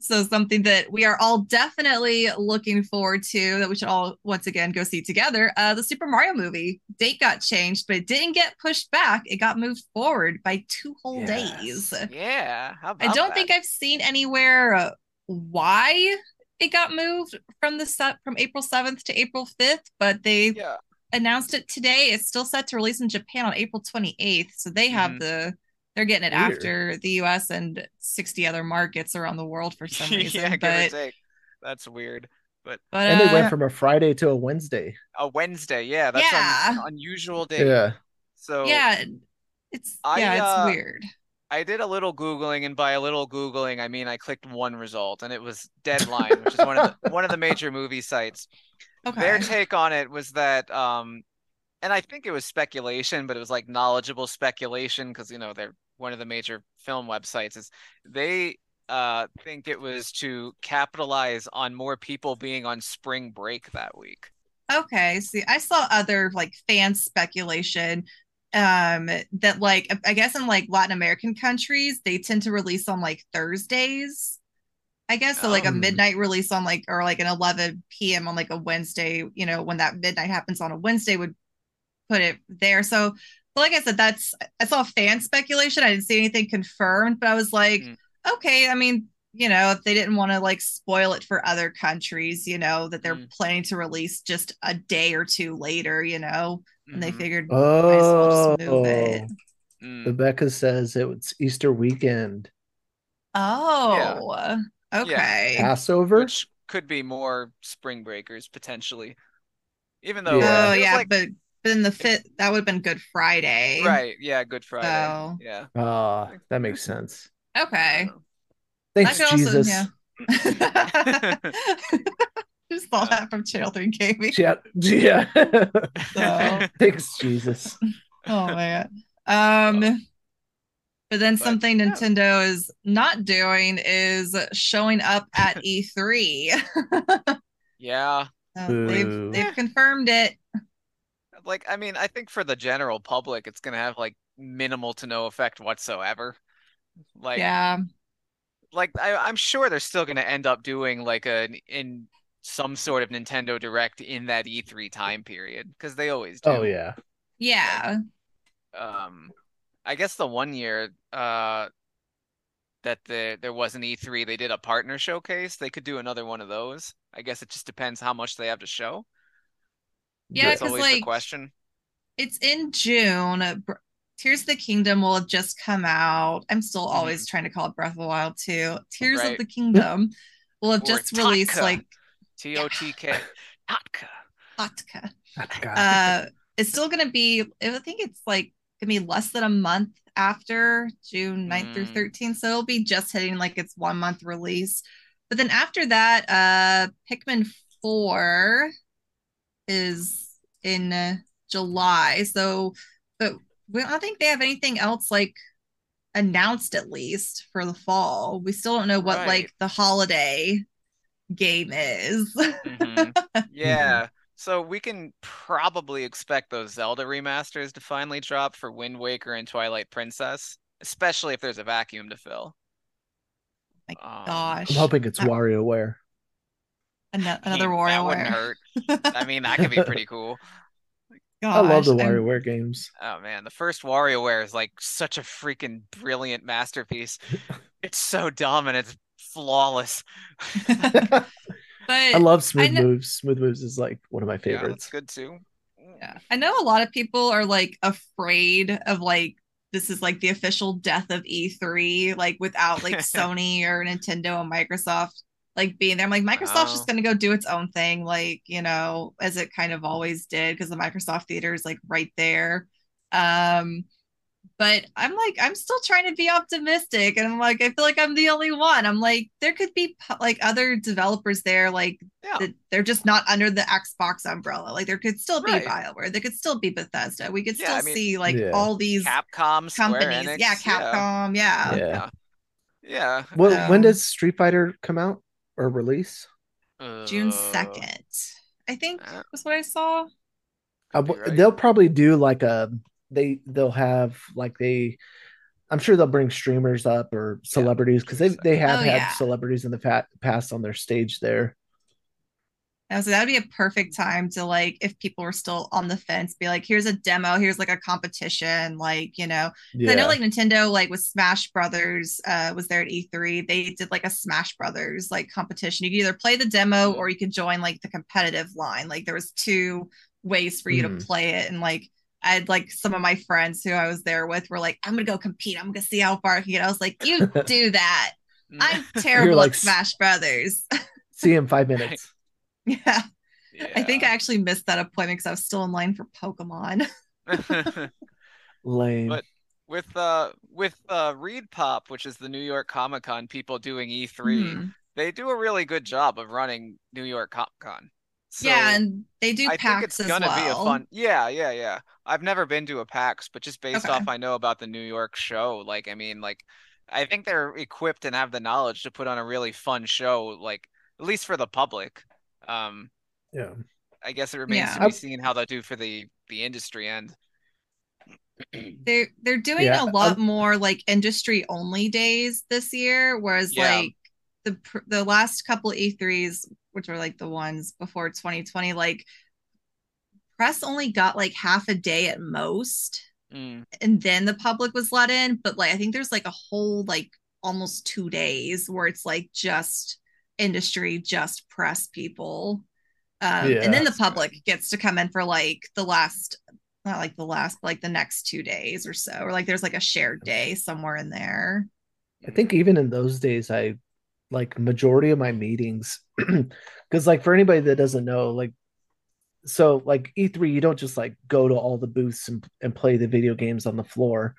So something that we are all definitely looking forward to that we should all once again go see together. Uh the Super Mario movie. Date got changed, but it didn't get pushed back. It got moved forward by two whole
Yes.
days.
Yeah.
I don't
that?
think I've seen anywhere uh, why it got moved from the set from April 7th to April 5th, but they
Yeah.
Announced it today. It's still set to release in Japan on April 28th. So they have
Mhm.
the they're getting it
Weird.
after the US and 60 other markets around the world for some reason.
yeah,
but.
That's weird.
but
and they
uh,
went from a Friday to a Wednesday.
A Wednesday, yeah, that's
Yeah.
an unusual day.
Yeah.
So
yeah, it's
I,
yeah, it's
uh,
weird.
I did a little Googling, and by a little Googling, I mean I clicked one result, and it was Deadline, which is one of the one of the major movie sites. Their take on it was that, um, and I think it was speculation, but it was like knowledgeable speculation because you know they're one of the major film websites. Is they uh think it was to capitalize on more people being on spring break that week.
Okay, see, I saw other like fan speculation um that like I guess in like Latin American countries they tend to release on like Thursdays. I guess so like a
Um.
midnight release on like or like an 11 p.m. on like a Wednesday, you know, when that midnight happens on a Wednesday would put it there. So but like I said, that's I saw fan speculation. I didn't see anything confirmed, but I was like,
Mm.
okay, I mean, you know, if they didn't want to like spoil it for other countries, you know, that they're
Mm.
planning to release just a day or two later, you know, and they
Mhm.
figured might as well just move it.
Oh,
Mm.
Rebecca says it was Easter weekend.
Oh, okay.
Passover?
which could be more spring breakers potentially. Even though
Yeah.
Oh yeah,
like
but but in the fit that would have been Good Friday.
right, yeah, Good Friday.
So-
Yeah.
Ah, that makes sense.
Okay.
Thanks,
could also-
Jesus.
yeah. Just saw that from Channel 3 Gaming.
Yeah, yeah.
So-
Thanks, Jesus.
Oh my god. Um but then
But,
something
yeah.
Nintendo is not doing is showing up at E3.
Yeah.
Uh, they've they've confirmed it.
Like I mean, I think for the general public it's gonna have like minimal to no effect whatsoever. Like,
yeah.
like I, I'm sure they're still going to end up doing like a in some sort of Nintendo Direct in that E3 time period because they always do.
Oh yeah.
Yeah.
Um, I guess the one year uh that the there was an E3, they did a partner showcase. They could do another one of those. I guess it just depends how much they have to show.
Yeah,
That's
because
always the
like
question.
it's in June. Br- Tears of the Kingdom will have just come out. I'm still always trying to call it Breath of the Wild too. Tears
Right.
of the Kingdom will have
Or
just released like
T O T K. Tatka.
Vodka.
God.
Uh, it's still gonna be. I think it's like gonna be less than a month after June 9th through
Mm.
13th, so it'll be just hitting like its one month release. But then after that, uh, Pikmin Four is in uh, July. So, but we I don't think they have anything else like announced at least for the fall. We still don't know what
Right.
like the holiday game is.
Mhm. Yeah. So we can probably expect those Zelda remasters to finally drop for Wind Waker and Twilight Princess, especially if there's a vacuum to fill.
My
Um,
Gosh,
I'm hoping it's
that-
WarioWare.
Ano- another
mean, That wouldn't hurt. I mean, that could be pretty cool.
I love the
Gosh, I'm-
WarioWare games.
Oh man, the first WarioWare is like such a freaking brilliant masterpiece. It's so dumb and it's flawless.
but
I love Smooth
know-
Moves. Smooth Moves is like one of my
Yeah,
favorites.
that's good too.
yeah, I know a lot of people are like afraid of like this is like the official death of E3, like without like Sony or Nintendo and Microsoft like being there. I'm like, Microsoft's just gonna go do its own thing, like you know, as it kind of always did, because the Microsoft theater is like right there. Um, but I'm like, I'm still trying to be optimistic, and I'm like, I feel like I'm the only one. I'm like, there could be like other developers there, like
Yeah.
that they're just not under the Xbox umbrella. Like there could still be
Right.
BioWare, there could still be Bethesda. We could
Yeah,
still
I mean-
see like
Yeah.
all these
Capcom, Square
companies.
Enix,
yeah, Capcom. Yeah.
Yeah.
Yeah. Yeah.
Well, when
Um,
does Street Fighter come out or release?
June
Uh,
second, I think
uh,
was what I saw.
Uh,
Could be
w-
right.
They'll probably do like a they they'll have like they I'm sure they'll bring streamers up or celebrities because they they have
Oh,
had
yeah.
celebrities in the fa- past on their stage there.
I was like, that'd be a perfect time to like, if people were still on the fence, be like, here's a demo, here's like a competition, like you know.
Yeah.
I know like Nintendo, like with Smash Brothers, uh, was there at E3. They did like a Smash Brothers like competition. You could either play the demo
Mhm.
or you could join like the competitive line. Like there was two ways for you
Mhm.
to play it, and like I had like some of my friends who I was there with were like, I'm gonna go compete. I'm gonna see how far I can get. I was like, you do that. I'm terrible
like
at Smash Brothers.
See you in five minutes.
yeah. I think I actually missed that appointment because I was still in line for Pokemon.
Lame.
But- with uh with uh ReedPop, which is the New York Comic Con people doing E3,
Hmm.
they do a really good job of running New York Comic Con. So
yeah, and they do
I think it's
as
gonna be a fun. Yeah, yeah, yeah. I've never been to a PAX, but just based
Okay.
off I know about the New York show, like I mean, like I think they're equipped and have the knowledge to put on a really fun show, like at least for the public. Um,
yeah.
I guess it remains
Yeah.
to be seen how they do for the the industry end.
They're they're doing
Yeah,
a lot
um,
more like industry only days this year, whereas
Yeah.
like the the last couple E3s, which were like the ones before 2020, like press only got like half a day at most.
Mm,
and then the public was let in but like i think there's like a whole like almost two days where it's like just industry just press people um
Yeah.
and then the
That's good.
public gets to come in for like the last not like the last like the next two days or so or like there's like a shared day somewhere in there
I think even in those days, I like majority of my meetings, because like for anybody that doesn't know, like so like E3, you don't just like go to all the booths and, and play the video games on the floor.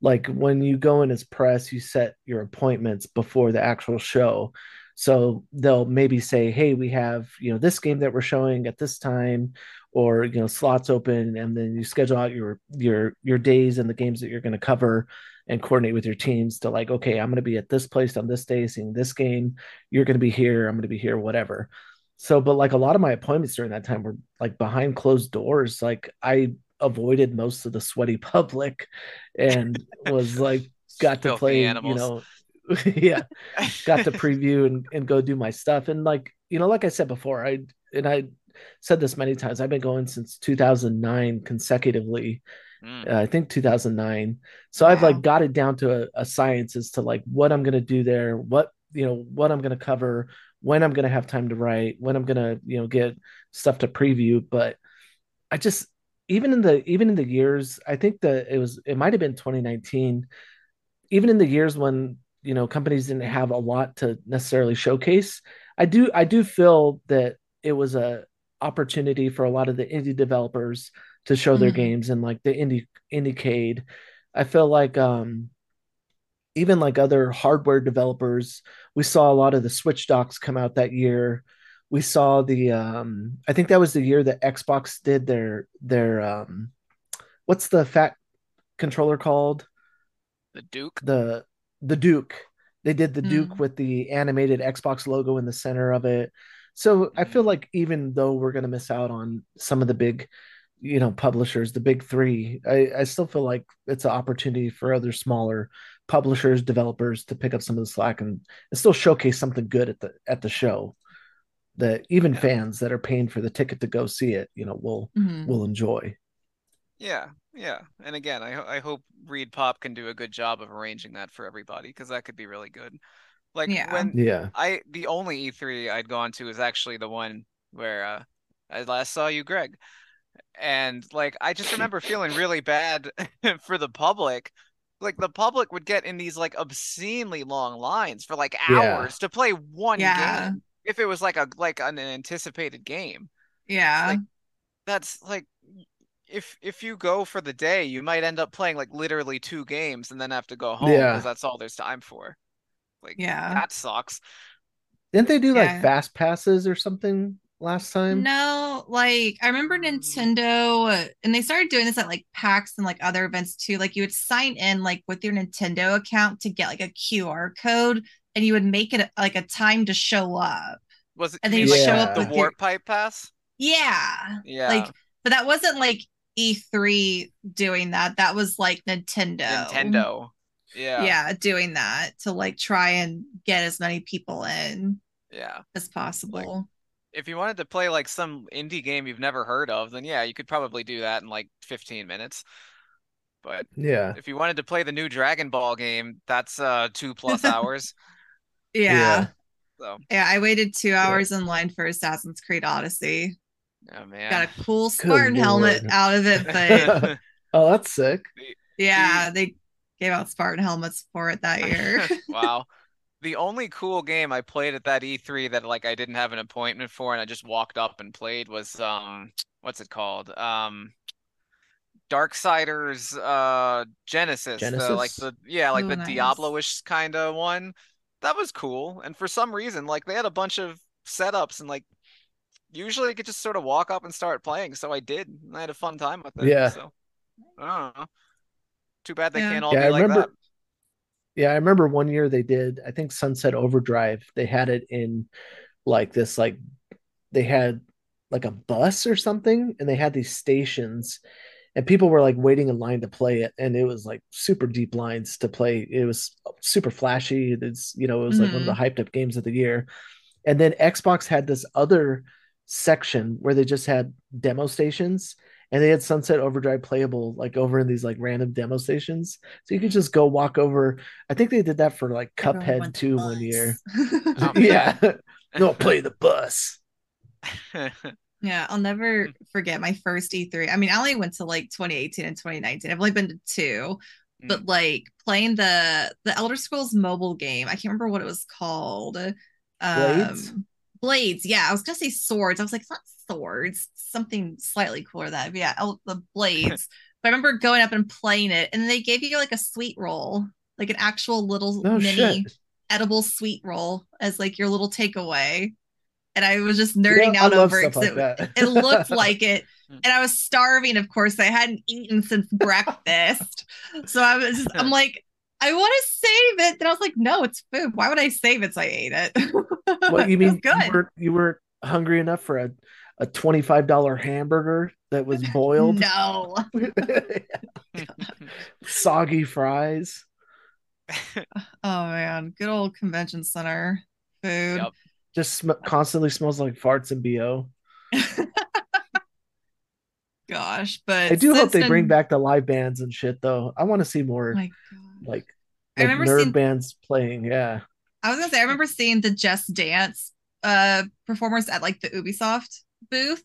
Like when you go in as press, you set your appointments before the actual show. So they'll maybe say, hey, we have, you know, this game that we're showing at this time, or you know, slots open, and then you schedule out your your your days and the games that you're going to cover and coordinate with your teams to like, okay, I'm going to be at this place on this day seeing this game. You're going to be here. I'm going to be here, whatever. So, but like a lot of my appointments during that time were like behind closed doors. Like I avoided most of the sweaty public and was like got to play,
animals.
you know, yeah, got to preview and, and go do my stuff. And like, you know, like I said before, I and I said this many times, I've been going since 2009 consecutively.
Mm.
Uh, I think 2009. So I've like got it down to a, a science as to like what I'm gonna do there, what you know, what I'm gonna cover, when I'm gonna have time to write, when I'm gonna, you know, get stuff to preview. But I just even in the even in the years, I think that it was it might have been 2019, even in the years when you know companies didn't have a lot to necessarily showcase, I do I do feel that it was a opportunity for a lot of the indie developers to show their
Mhm.
games and like the indie indiecade. I feel like um even like other hardware developers, we saw a lot of the Switch docs come out that year. We saw the um I think that was the year that Xbox did their their um what's the fat controller called?
The Duke.
The the Duke. They did the Duke
Mm.
with the animated Xbox logo in the center of it. So I feel
Mhm.
like even though we're going to miss out on some of the big, you know, publishers, the big three, I, I still feel like it's an opportunity for other smaller publishers, developers to pick up some of the slack and, and still showcase something good at the at the show that even
Yeah.
fans that are paying for the ticket to go see it, you know, will
Mhm.
will enjoy.
Yeah, yeah. And again, I I hope ReedPop can do a good job of arranging that for everybody because that could be really good. Like
Yeah.
when
Yeah.
I the only E3 I'd gone to is actually the one where uh, I last saw you, Greg. And like I just remember feeling really bad for the public. Like the public would get in these like obscenely long lines for like
Yeah.
hours to play one
Yeah.
game. If it was like a like an anticipated game.
Yeah.
Like, That's like if if you go for the day, you might end up playing like literally two games and then have to go home
Yeah.
because that's all there's time for. Like
Yeah.
that sucks.
Didn't they do like fast passes or something last time?
No, like I remember
Mm.
Nintendo, uh, and they started doing this at like PAX and like other events too. Like you would sign in like with your Nintendo account to get like a QR code, and you would make it like a time to show up.
Was it
And
you
then
you
like
show up
the
with your-
warp pipe pass?
Yeah,
Yeah.
like, but that wasn't like E3 doing that. That was like Nintendo.
Nintendo. Yeah.
Yeah, doing that to like try and get as many people in
Yeah.
as possible.
If you wanted to play like some indie game you've never heard of, then yeah, you could probably do that in like 15 minutes. But
Yeah.
if you wanted to play the new Dragon Ball game, that's uh two plus hours.
yeah.
So,
Yeah, I waited two hours in line for Assassin's Creed Odyssey.
oh man.
Got a cool Spartan helmet out of it, but
oh, that's sick.
yeah, they gave out Spartan helmets for it that year.
Wow. The only cool game I played at that E3 that like I didn't have an appointment for and I just walked up and played was um what's it called? Um Darksiders uh Genesis. The, like the yeah, like
Ooh,
the
nice.
Diablo-ish kind of one. That was cool. And for some reason, like they had a bunch of setups and like usually I could just sort of walk up and start playing. So I did. And I had a fun time with it.
Yeah.
So I don't know. Too bad they
Yeah.
can't all
Yeah,
be
I
like
remember-
that.
Yeah, I remember one year they did, I think Sunset Overdrive, they had it in like this like they had like a bus or something and they had these stations and people were like waiting in line to play it and it was like super deep lines to play. It was super flashy. It's you know, it was like one of the mm-hmm. hyped up games of the year. And then Xbox had this other section where they just had demo stations and they had Sunset Overdrive playable like over in these like random demo stations. So you could just go walk over. I think they did that for like Cuphead
went to
2 one year.
Oh,
yeah. no, play the bus.
yeah, I'll never forget my first E3. I mean, I only went to like 2018 and 2019. I've only been to two, but like playing the the Elder Scrolls mobile game. I can't remember what it was called. Um,
Blades?
Blades. Yeah, I was gonna say swords. I was like, it's not swords. Something slightly cooler than that. But yeah, El- the blades. but I remember going up and playing it, and they gave you like a sweet roll, like an actual little
No
mini
shit.
edible sweet roll as like your little takeaway. And I was just nerding
You know, I
out over it
stuff
'cause
like
it, it looked like it. And I was starving, of course. I hadn't eaten since breakfast. So I was just, I'm like, I want to save it. Then I was like, no, it's food. Why would I save it? So I ate it.
What you
It
mean?
good.
You were you were hungry enough for a a twenty five dollar hamburger that was boiled,
No.
soggy fries.
Oh man, good old convention center food.
Yep.
Just sm- constantly smells like farts and bo.
Gosh, but
I do hope
since
they bring back the live bands and shit though. I want to see more
Oh my God.
like,
I
like
remember
nerd
seeing-
bands playing. Yeah.
I was gonna say I remember seeing the Just Dance uh performers at like the Ubisoft booth.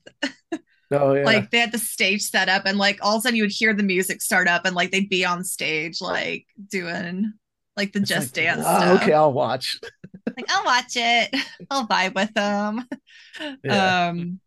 Oh yeah.
Like they had the stage set up and like all of a sudden you would hear the music start up and like they'd be on stage like doing like the
It's
Just
like,
Dance
"Ah,
stuff.
Okay, I'll watch.
Like I'll watch it. I'll vibe with them.
Yeah.
Um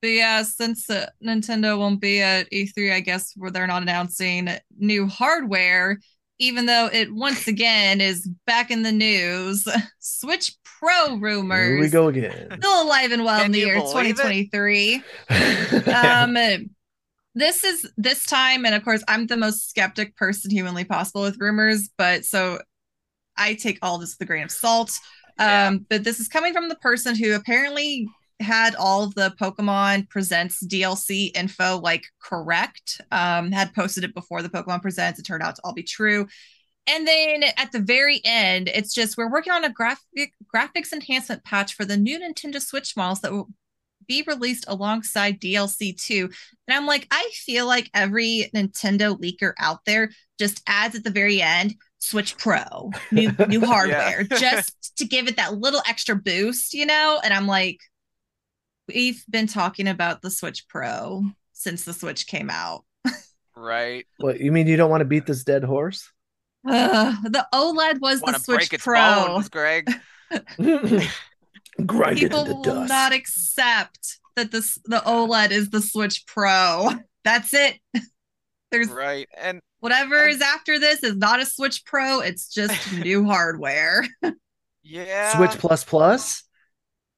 but yeah, since uh, Nintendo won't be at E3, I guess where they're not announcing new hardware, even though it once again is back in the news. Switch Pro rumors.
Here we go again.
Still alive and well in the year 2023. Um this is this time, and of course, I'm the most skeptic person humanly possible with rumors, but so I take all this with a grain of salt.
Yeah.
Um, but this is coming from the person who apparently had all of the Pokemon Presents DLC info like correct. Um, had posted it before the Pokemon Presents. It turned out to all be true. And then at the very end, it's just we're working on a graphic graphics enhancement patch for the new Nintendo Switch models that will be released alongside DLC 2. And I'm like, I feel like every Nintendo leaker out there just adds at the very end Switch Pro, new new hardware, just to give it that little extra boost, you know? And I'm like, we've been talking about the Switch Pro since the Switch came out.
Right.
what you mean you don't want to beat this dead horse?
Ugh, the OLED was the Switch
break its
Pro.
bones, Greg?
Grind it
People
into
will
dust.
not accept that this the OLED is the Switch Pro. That's it. There's
Right. And
whatever
And-
is after this is not a Switch Pro. It's just new hardware.
yeah.
Switch plus plus.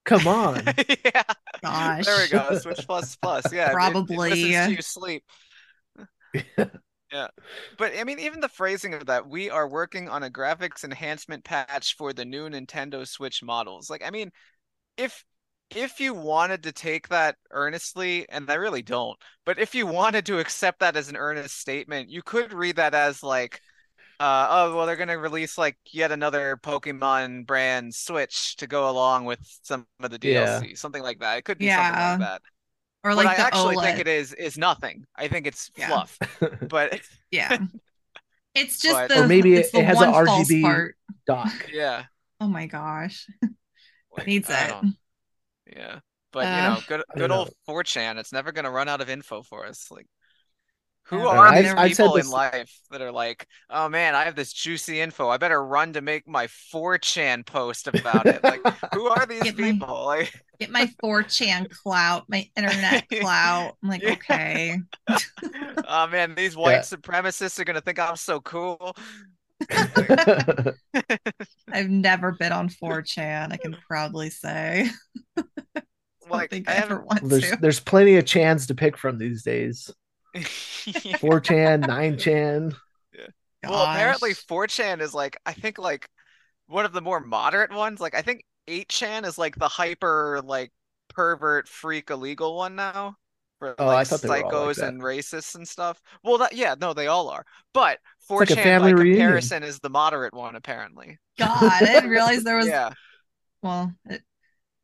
Come on.
yeah.
Gosh.
There we go. Switch plus plus. Yeah. it- it
Probably.
listens you sleep. Yeah. But I mean, even the phrasing of that, we are working on a graphics enhancement patch for the new Nintendo Switch models. Like, I mean, if if you wanted to take that earnestly, and I really don't, but if you wanted to accept that as an earnest statement, you could read that as like, uh, oh, well, they're gonna release like yet another Pokemon brand Switch to go along with some of the
Yeah.
DLC, something like that. It could be
Yeah.
something like that.
Or
what
like
I actually
OLED.
think it is is nothing. I think it's
Yeah.
fluff. But
Yeah. It's just
But-
the
Or maybe it- it has a
one false
RGB
part.
Doc.
yeah,
Oh my gosh.
like,
Needs
I
it.
Yeah, but you
Uh,
know, good good
don't
old 4chan. It's never gonna run out of info for us. Like, who
Yeah.
are
I've-
these
I've
people
this-
in life that are like, oh man, I have this juicy info. I better run to make my 4chan post about it. Like, who are these
Get my-
people? Like,
Get my 4chan clout, my internet clout. I'm like,
Yeah.
okay.
oh man, these white supremacists are gonna think I'm so cool.
I've never been on 4chan, I can proudly say. I
Like,
think
I
I, ever
haven't.
want
there's
to.
there's plenty of chans to pick from these days. 4chan, 9chan.
Well, apparently 4chan is like I think like one of the more moderate ones. Like I think 8chan is like the hyper like pervert freak illegal one now for
Oh, I
like
thought they were like
psychos and racists and stuff. Well, that yeah, no, they all are. But 4chan
family
by
reunion.
comparison is the moderate one apparently.
God, I didn't realize there was
Yeah.
well, it,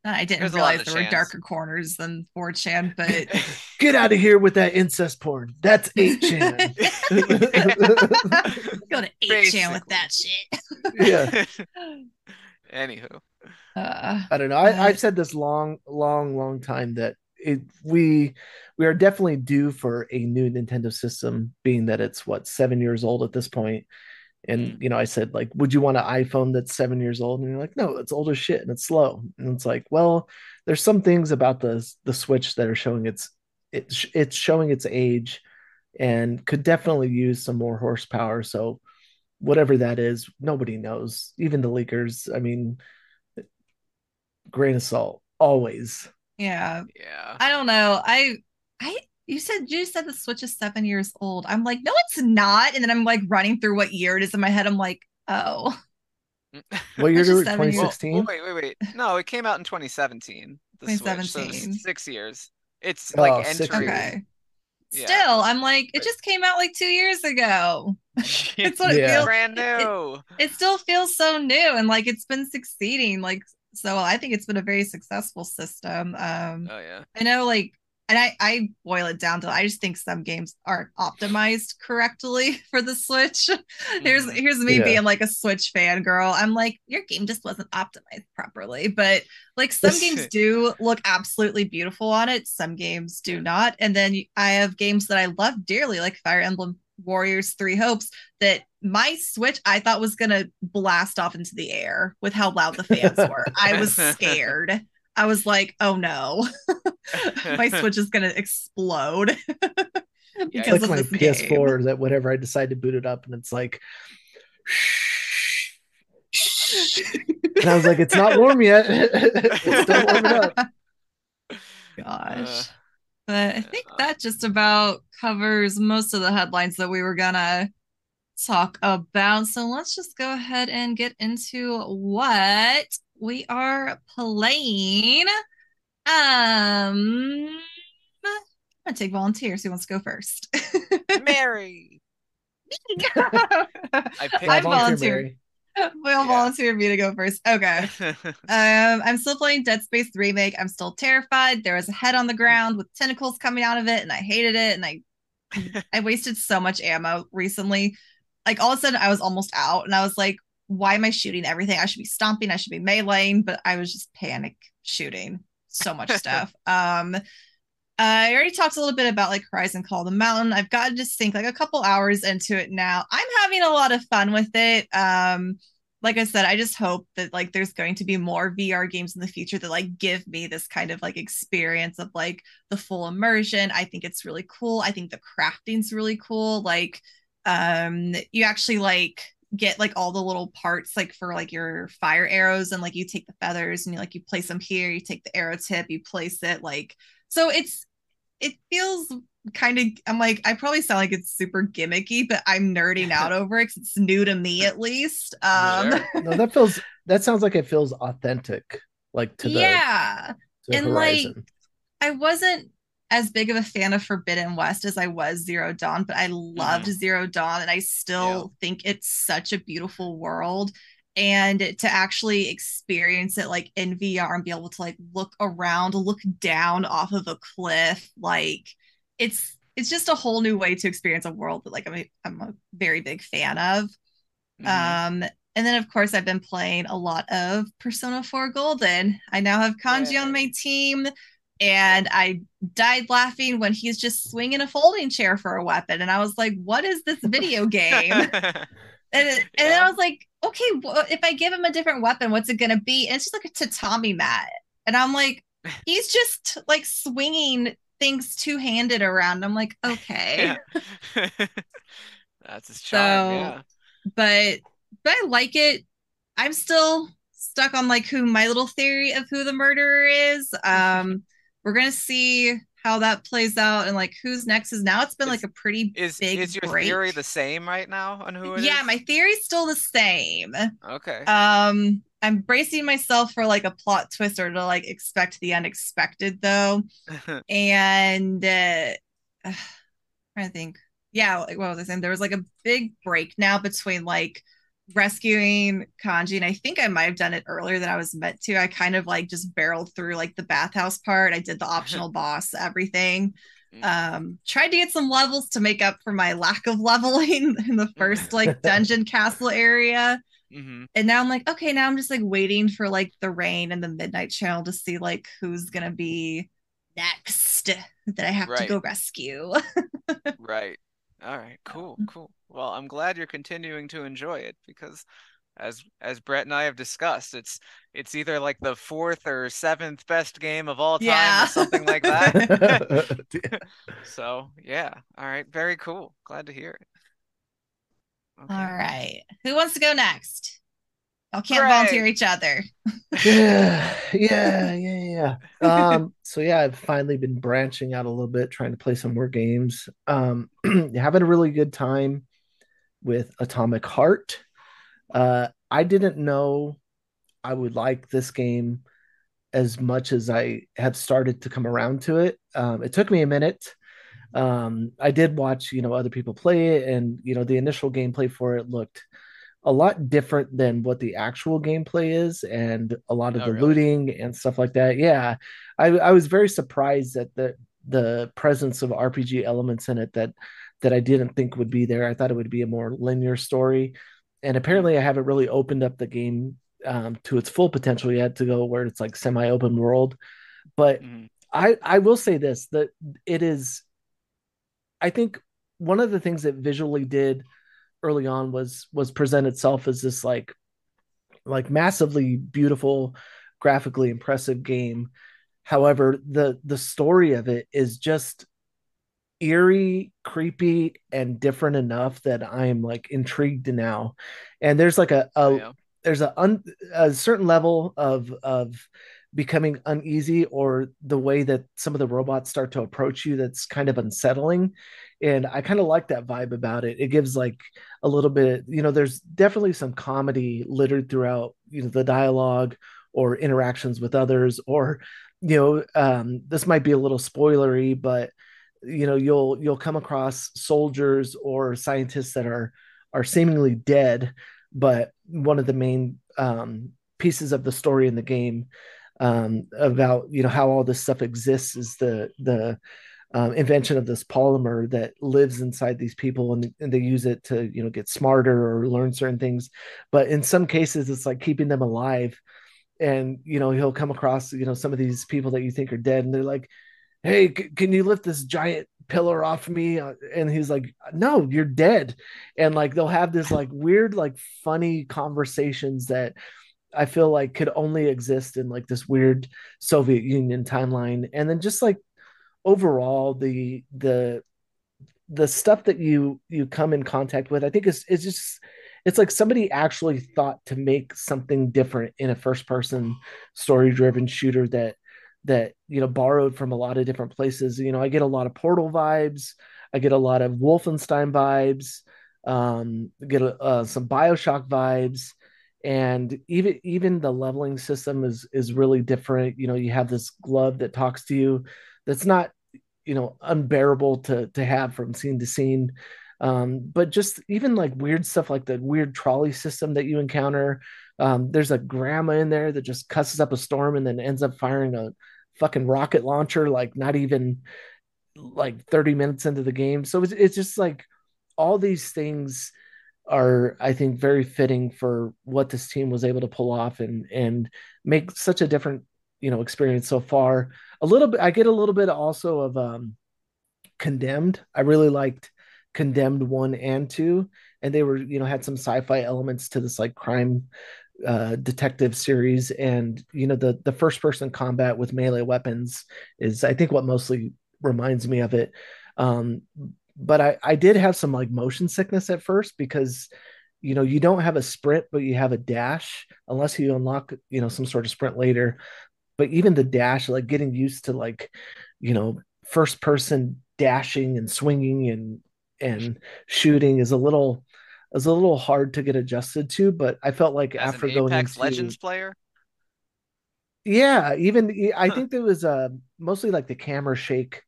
I didn't
There's
realize
of
there were darker corners than 4chan, but
Get out of here with that incest porn. That's 8chan.
go to 8chan with that shit.
yeah.
Anywho.
Uh,
I don't know. I,
Uh,
I've said this long, long, long time that it we we are definitely due for a new Nintendo system, being that it's what seven years old at this point. And you know, I said like, would you want an iPhone that's seven years old? And you're like, no, it's old as shit and it's slow. And it's like, well, there's some things about the the Switch that are showing its it's it's showing its age, and could definitely use some more horsepower. So whatever that is, nobody knows. Even the leakers. I mean, grain of salt always.
yeah.
Yeah.
I don't know. I I you said you said the Switch is seven years old. I'm like, no, it's not. And then I'm like running through what year it is in my head. I'm like, oh,
What year did it?
seven years-
Well,
2016.
well, wait, wait, wait. No, it came out in 2017. The Switch, so
2017.
six years. It's
Oh,
like
six
entering.
years.
okay.
Yeah.
still, I'm like, it just came out like two years ago. It's what
Yeah.
it feels.
brand
it- it-
new.
it still feels so new and like it's been succeeding like so i think it's been a very successful system um
Oh yeah.
i know like and i i boil it down to i just think some games aren't optimized correctly for the switch here's
Mhm.
here's me
Yeah.
being like a switch fan girl i'm like your game just wasn't optimized properly but like some games do look absolutely beautiful on it some games do not and then i have games that i love dearly like fire emblem warriors three hopes that my switch i thought was gonna blast off into the air with how loud the fans were i was scared i was like oh no my switch is gonna explode
It's
because
like
of
my PS4
game.
that whenever I decide to boot it up and it's like and I was like, it's not warm yet. it's still warming up.
gosh
Uh,
but i think that just about covers most of the headlines that we were gonna talk about so let's just go ahead and get into what we are playing um i'm gonna take volunteers who wants to go first
Mary. I
I
volunteer,
volunteer.
Mary.
will
Yeah.
volunteer me to go first okay Um, I'm still playing Dead Space remake. I'm still terrified. There was a head on the ground with tentacles coming out of it, and I hated it. And I, I wasted so much ammo recently. Like all of a sudden, I was almost out, and I was like, "Why am I shooting everything? I should be stomping. I should be meleeing." But I was just panic shooting so much stuff. Um, I already talked a little bit about like Horizon Call of the Mountain. I've gotten to sink like a couple hours into it now. I'm having a lot of fun with it. Um, like I said, I just hope that like there's going to be more VR games in the future that like give me this kind of like experience of like the full immersion. I think it's really cool. I think the crafting's really cool. Like um you actually like get like all the little parts like for like your fire arrows and like you take the feathers and you like you place them here, you take the arrow tip, you place it like so it's it feels kind of I'm like I probably sound like it's super gimmicky, but I'm nerding out over it because it's new to me at least. Um
No, that feels that sounds like it feels authentic, like to the
yeah.
to
and, like, I wasn't as big of a fan of Forbidden West as I was Zero Dawn, but I loved Zero Dawn and I still think it's such a beautiful world. And to actually experience it like in VR and be able to like look around, look down off of a cliff, like it's it's just a whole new way to experience a world that like I'm a, I'm a very big fan of.
Mhm.
Um, and then of course I've been playing a lot of Persona 4 Golden. I now have Kanji on my team, and I died laughing when he's just swinging a folding chair for a weapon, and I was like, "What is this video game?" and it- and then I was like, "Okay, well, if I give him a different weapon, what's it gonna be?" And it's just like a tatami mat, and I'm like, "He's just like swinging things two handed around." I'm like, "Okay."
Yeah. That's his charm,
So-
yeah.
but but I like it. I'm still stuck on like who my little theory of who the murderer is. Um, we're gonna see how that plays out and like who's next is now. It's been
Is-
like a pretty
Is
big
is your
break.
theory the same right now on who it is?
yeah, my theory's still the same.
Okay.
Um, I'm bracing myself for like a plot twist or to like expect the unexpected though. and uh, to think. Yeah, like, what was I saying? There was like a big break now between like rescuing Kanji, and I think I might have done it earlier than I was meant to. I kind of like just barreled through like the bathhouse part. I did the optional boss, everything.
Mm.
Um, tried to get some levels to make up for my lack of leveling in the first like dungeon castle area
Mhm.
and now I'm like, okay, now I'm just like waiting for like the rain and the midnight channel to see like who's gonna be next that I have to go rescue.
Right. All right. Cool. Mm-hmm. Cool. Well, I'm glad you're continuing to enjoy it because as as Brett and I have discussed, it's it's either like the fourth or seventh best game of all time
Yeah.
or something like that. So, yeah. All right. Very cool. Glad to hear it. Okay.
All right, who wants to go next? Y'all can't
Greg.
volunteer each other.
yeah, yeah, yeah, yeah. Um, so yeah, I've finally been branching out a little bit, trying to play some more games. Um, having a really good time with Atomic Heart. Uh, I didn't know I would like this game as much as I have started to come around to it. Um, it took me a minute. Um, I did watch, you know, other people play it, and you know, the initial gameplay for it looked a lot different than what the actual gameplay is, and a lot of
Oh,
the
really?
looting and stuff like that. Yeah, I, I was very surprised at the the presence of RPG elements in it that that I didn't think would be there. I thought it would be a more linear story, and apparently, I haven't really opened up the game um, to its full potential yet to go where it's like semi open world. But
mm,
I I will say this that it is I think one of the things that visually did early on was was present itself as this like like massively beautiful graphically impressive game however the the story of it is just eerie creepy and different enough that i'm like intrigued now and there's like a,
oh
a
yeah.
there's a, un, a certain level of of becoming uneasy or the way that some of the robots start to approach you that's kind of unsettling. And i kind of like that vibe about it. It gives like a little bit you know there's definitely some comedy littered throughout you know the dialogue or interactions with others or you know um this might be a little spoilery but you know you'll you'll come across soldiers or scientists that are are seemingly dead but one of the main um pieces of the story in the game um, about you know how all this stuff exists is the the um, invention of this polymer that lives inside these people and, and they use it to you know get smarter or learn certain things. But in some cases it's like keeping them alive. And you know he'll come across you know some of these people that you think are dead and they're like hey c- can you lift this giant pillar off me? Uh, and he's like no you're dead. And like they'll have this like weird like funny conversations that I feel like could only exist in like this weird Soviet Union timeline. And then just like overall the the the stuff that you you come in contact with, I think is is just it's like somebody actually thought to make something different in a first person story driven shooter that that you know borrowed from a lot of different places. You know, I get a lot of Portal vibes, I get a lot of Wolfenstein vibes, um, get a, uh, some Bioshock vibes, and even even the leveling system is is really different. You know, you have this glove that talks to you, that's not you know unbearable to to have from scene to scene. Um, but just even like weird stuff like the weird trolley system that you encounter. Um, there's a grandma in there that just cusses up a storm and then ends up firing a fucking rocket launcher like not even like 30 minutes into the game. So it's, it's just like all these things are I think very fitting for what this team was able to pull off and and make such a different you know experience so far. A little bit I get a little bit also of um Condemned. I really liked Condemned 1 and 2 and they were you know had some sci-fi elements to this like crime uh detective series and you know the the first person combat with melee weapons is I think what mostly reminds me of it. Um but I I did have some like motion sickness at first because you know you don't have a sprint but you have a dash unless you unlock you know some sort of sprint later but even the dash like getting used to like you know first person dashing and swinging and and shooting is a little is a little hard to get adjusted to but i felt like
As
after going
Apex
into
Legends player?
yeah even i think there was uh mostly like the camera shake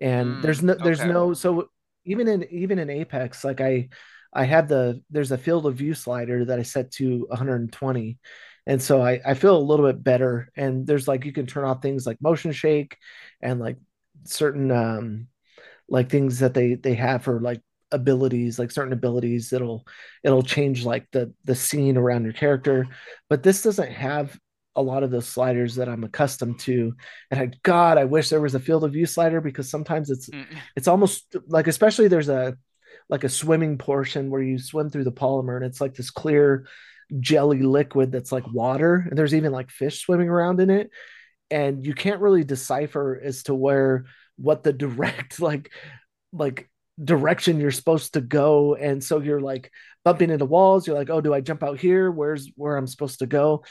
and there's
Mm,
no there's
okay.
no so even in even in apex like i i had the there's a field of view slider that i set to 120 and so i i feel a little bit better. And there's like you can turn off things like motion shake and like certain um like things that they they have for like abilities like certain abilities it'll it'll change like the the scene around your character. But this doesn't have a lot of those sliders that I'm accustomed to. And I god I wish there was a field of view slider because sometimes it's
Mm,
it's almost like especially there's a like a swimming portion where you swim through the polymer and it's like this clear jelly liquid that's like water and there's even like fish swimming around in it. And you can't really decipher as to where what the direct like like direction you're supposed to go. And so you're like bumping into walls. You're like oh do i jump out here? Where's where i'm supposed to go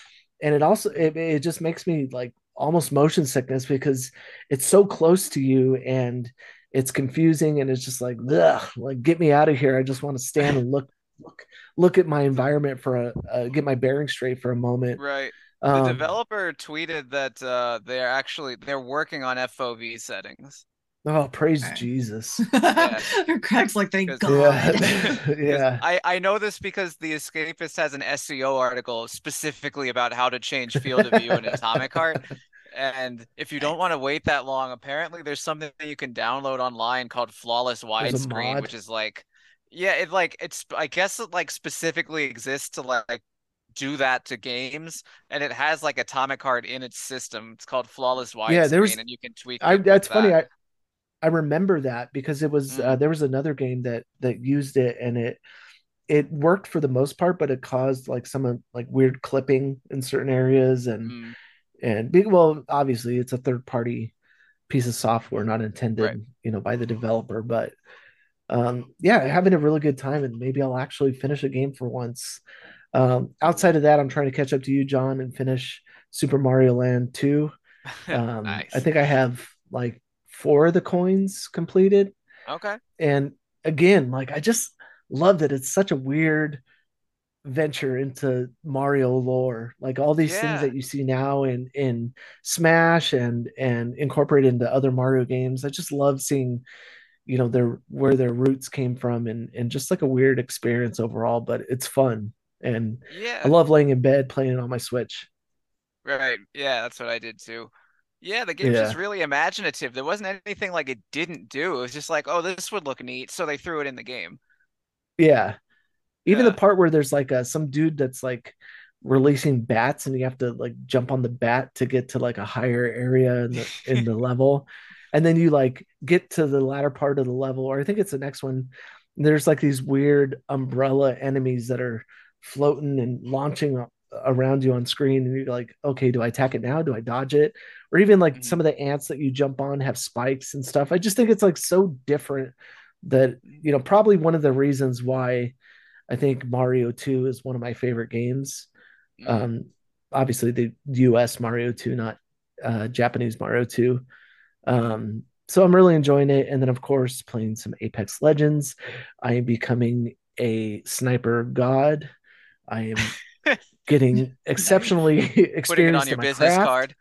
and it also it, it just makes me like almost motion sickness because it's so close to you and it's confusing and it's just like ugh, like get me out of here i just want to stand and look look look at my environment for a uh, get my bearings straight for a moment
right. The
um
developer tweeted that uh, they're actually they're working on FOV settings.
Oh, praise
Okay.
Jesus.
Craig's like, thank
uh,
God.
Yeah.
'Cause
yeah.
I, I know this because The Escapist has an SEO article specifically about how to change field of view in Atomic Heart. And if you don't want to wait that long, apparently there's something that you can download online called Flawless
There's a
Widescreen, which is like, yeah, it like it's I guess it like specifically exists to like do that to games, and it has like Atomic Heart in its system. It's called Flawless Widescreen,
Yeah, there was-
and you can tweak
I
it with
that's funny.
that.
I remember that because it was uh,
Mm.
there was another game that that used it and it it worked for the most part, but it caused like some of like weird clipping in certain areas and
Mm,
and big well obviously it's a third party piece of software not intended
Right.
you know by the developer but um yeah having a really good time and maybe I'll actually finish a game for once um outside of that I'm trying to catch up to you John and finish Super Mario Land 2 um
nice.
I think I have like four of the coins completed
Okay.
and again like I just love that it's such a weird venture into Mario lore like all these things that you see now in in Smash and and incorporated into other Mario games I just love seeing you know their where their roots came from and and just like a weird experience overall but it's fun and
Yeah.
I love laying in bed playing it on my Switch
Right. Yeah, that's what I did too. Yeah, the game's just really imaginative. There wasn't anything like it didn't do. It was just like, oh, this would look neat, so they threw it in the game.
yeah even the part where there's like a some dude that's like releasing bats and you have to like jump on the bat to get to like a higher area in the in the level and then you like get to the latter part of the level or i think it's the next one there's like these weird umbrella enemies that are floating and launching around you on screen and you're like okay do i attack it now do i dodge it or even like
Mhm.
some of the ants that you jump on have spikes and stuff i just think it's like so different that you know probably one of the reasons why I think Mario 2 is one of my favorite games.
Mm.
Um, obviously, the US Mario 2, not uh, Japanese Mario 2. Um, so I'm really enjoying it. And then, of course, playing some Apex Legends. I am becoming a sniper god. I am getting exceptionally
Putting it
experienced
on your business
craft,
card.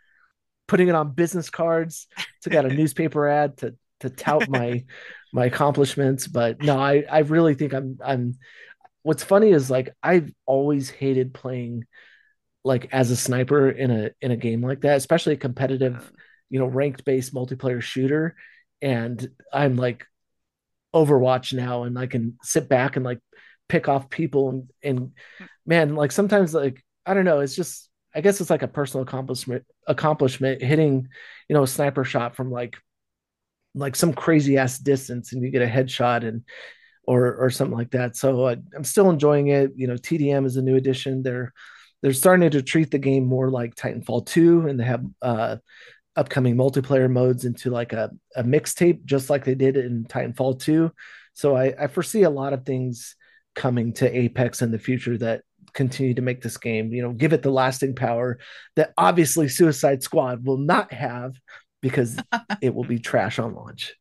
putting it on business cards. Took out a newspaper ad to to tout my my accomplishments. But no, I I really think I'm I'm what's funny is like I've always hated playing like as a sniper in a in a game like that, especially a competitive, you know, ranked based multiplayer shooter. And I'm like Overwatch now and I can sit back and like pick off people and and man, like sometimes like I don't know, it's just I guess it's like a personal accomplishment accomplishment hitting, you know, a sniper shot from like like some crazy ass distance and you get a headshot and or or something like that. So uh, I'm still enjoying it. You know, TDM is a new addition. They're they're starting to treat the game more like Titanfall 2 and they have uh upcoming multiplayer modes into like a, a mixtape just like they did in Titanfall 2. So I, I foresee a lot of things coming to Apex in the future that continue to make this game, you know, give it the lasting power that obviously Suicide Squad will not have because it will be trash on launch.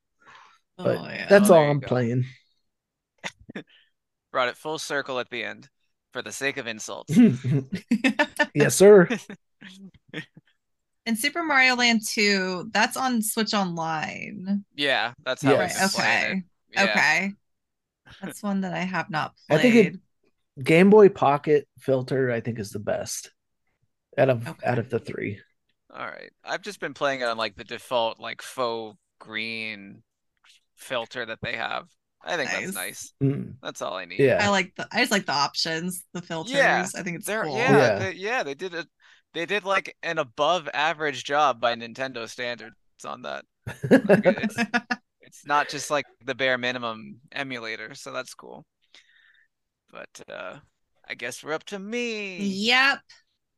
Oh, but
oh, yeah.
That's
Oh,
all I'm
go.
playing.
Brought it full circle at the end for the sake of insults.
yes, sir.
and Super Mario Land 2, that's on Switch Online.
Yeah, that's how
Yes.
I've been playing
Okay.
Yeah.
Okay. That's one that I have not played.
I think it- Game Boy Pocket filter, I think, is the best out of
Okay.
out of the three.
All right. I've just been playing it on like the default like faux green filter that they have. I think
Nice.
that's nice.
Mm,
That's all I need.
yeah.
I like the I just like the options, the filters.
Yeah,
I think it's
They're
cool.
yeah,
Yeah.
They, yeah, they did a they did like an above average job by Nintendo standards on that. It's it's not just like the bare minimum emulator, so that's cool. But uh I guess we're up to me.
Yep.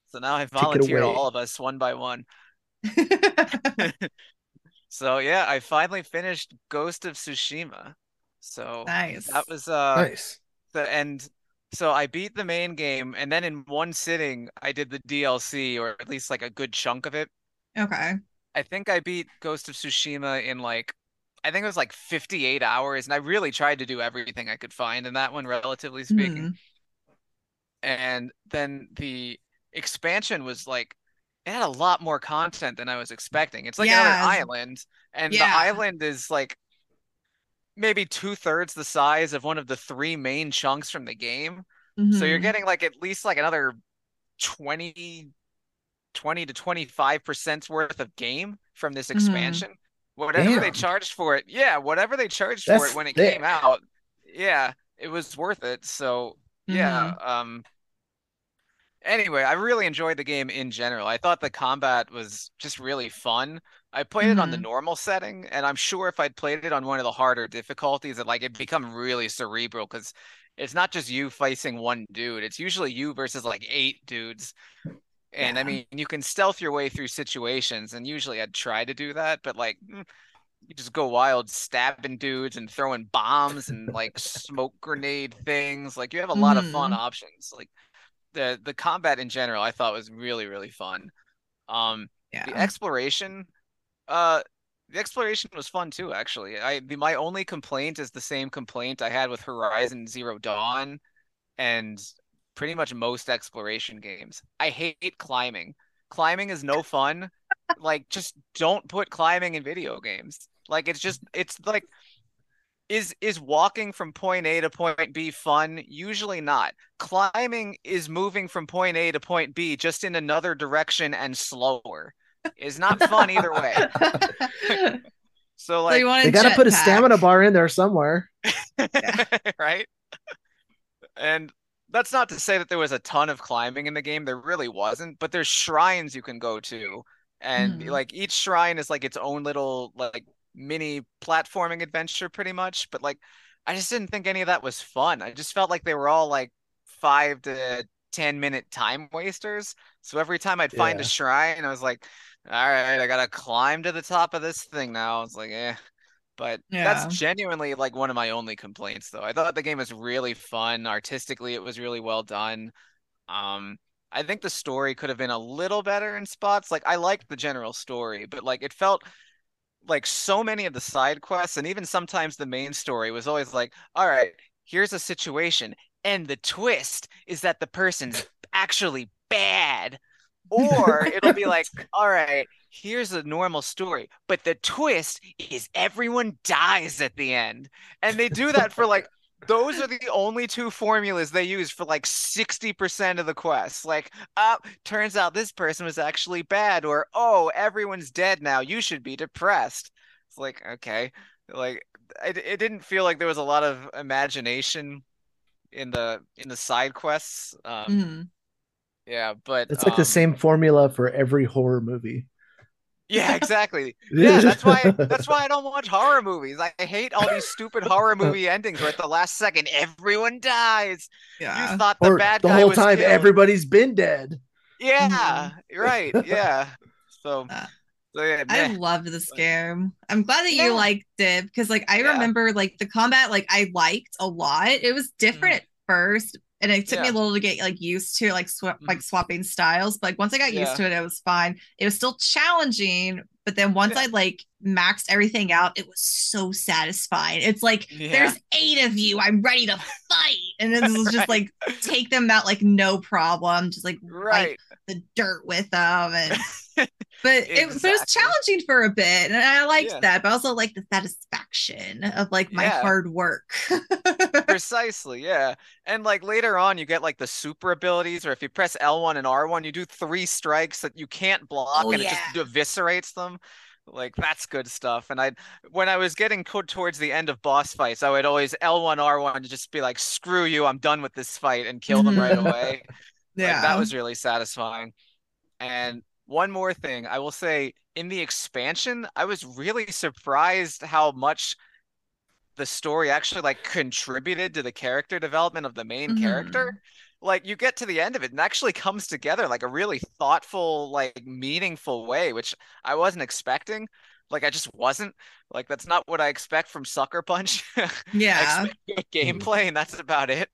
So now I
it
volunteered all of us one by one. So yeah, I finally finished Ghost of Tsushima. So
nice.
that was uh
nice.
the end. so I beat the main game and then in one sitting I did the DLC or at least like a good chunk of it.
okay.
I think I beat Ghost of Tsushima in like I think it was like 58 hours and I really tried to do everything I could find in that one relatively speaking.
Mhm.
And then the expansion was like it had a lot more content than I was expecting. It's like
Yeah.
another island, and the island is like maybe two thirds the size of one of the three main chunks from the game. So you're
Mhm.
getting like at least like another 20, 20 to 25% worth of game from this
Mhm.
expansion. Whatever they charged for it, yeah, whatever they charged for it when it
thick.
came out, yeah, it was worth it. So yeah,
Mhm.
um anyway, I really enjoyed the game in general. I thought the combat was just really fun. I played it on the
Mhm.
normal setting, and I'm sure if I'd played it on one of the harder difficulties, it like it'd become really cerebral because it's not just you facing one dude. It's usually you versus like eight dudes. And I mean, you can stealth your way through situations, and usually I'd try to do that, but like mm, you just go wild stabbing dudes and throwing bombs and like smoke grenade things. Like you have a lot of fun
Mhm.
options. Like the the combat in general, I thought was really, really fun. Um, the exploration, uh, the exploration was fun too, actually. I the, my only complaint is the same complaint I had with Horizon Zero Dawn and pretty much most exploration games. I hate climbing. Climbing is no fun. Like, just don't put climbing in video games. Like, it's just, it's like, is is walking from point A to point B fun? Usually not. Climbing is moving from point A to point B just in another direction and slower. Is not fun either way. So
so
like
you want
They got to put a stamina bar in there somewhere.
right? And that's not to say that there was a ton of climbing in the game. There really wasn't, but there's shrines you can go to. And
Mhm.
like each shrine is like its own little like mini platforming adventure pretty much. But like I just didn't think any of that was fun. I just felt like they were all like five to ten minute time wasters. So every time I'd find a shrine, I was like, all right, I gotta climb to the top of this thing now. It's like, eh. But
Yeah.
that's genuinely like one of my only complaints, though. I thought the game was really fun. Artistically, it was really well done. Um, I think the story could have been a little better in spots. Like I liked the general story, but like it felt like so many of the side quests and even sometimes the main story was always like, all right, here's a situation, and the twist is that the person's actually bad. Or it'll be like, all right, here's a normal story, but the twist is everyone dies at the end. And they do that for like those are the only two formulas they use for like 60% of the quests. Like, uh, turns out this person was actually bad, or oh, everyone's dead now. You should be depressed. It's like, okay. Like it, it didn't feel like there was a lot of imagination in the in the side quests. Um,
Mhm.
Yeah, but
It's like the
um,
same formula for every horror movie.
Yeah, exactly. Yeah, that's why that's why I don't watch horror movies. I hate all these stupid horror movie endings where at the last second everyone dies.
Yeah.
You thought the
or
bad
the
guy
whole
was
time
killed.
everybody's been dead.
Yeah, right. Yeah. So,
Uh,
so yeah,
I
meh.
loved this game. I'm glad that
Yeah.
you liked it because, like, I
Yeah.
remember like the combat, like I liked a lot. It was different at first, and it took me a
Mm-hmm.
Little to get like used to like sw-
Mhm.
like swapping styles. But like, once I got used to it, it was fine. It was still challenging, but then once
Yeah.
I like maxed everything out, it was so satisfying. It's like
Yeah.
there's eight of you. I'm ready to fight, and then this is just like take them out like no problem. Just like
Right.
the dirt with them and but it, but it was challenging for a bit and i liked
Yeah.
that but I also like the satisfaction of like my
Yeah.
hard work
Precisely, yeah. And like later on, you get like the super abilities, or if you press L1 and R1, you do three strikes that you can't block,
Oh,
and it
yeah.
just eviscerates them. Like that's good stuff. And I, when I was getting co- towards the end of boss fights, I would always L1 R1 to just be like, "Screw you, I'm done with this fight," and kill them right away. Like
yeah
that was really satisfying. And one more thing, I will say in the expansion, I was really surprised how much the story actually like contributed to the character development of the main
Mhm.
character. Like you get to the end of it and it actually comes together like a really thoughtful, like meaningful way, which I wasn't expecting. Like I just wasn't. Like that's not what I expect from Sucker Punch.
Yeah
good gameplay, and that's about it.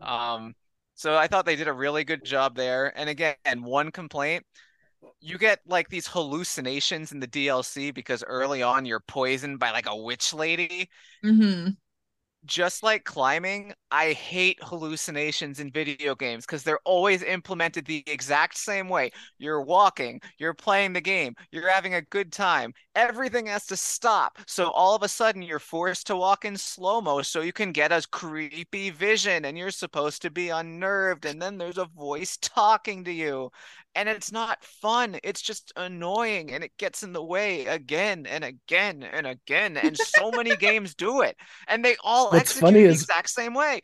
Um, so I thought they did a really good job there. And again, one complaint, you get like these hallucinations in the DLC because early on you're poisoned by like a witch lady.
hmm
just like climbing, I hate hallucinations in video games because they're always implemented the exact same way. You're walking, you're playing the game, you're having a good time. Everything has to stop. So all of a sudden, you're forced to walk in slow mo so you can get a creepy vision and you're supposed to be unnerved. And then there's a voice talking to you and it's not fun. It's just annoying and it gets in the way again and again and again. And so many games do it, and they all
What's
execute
funny
the
is-
exact same way.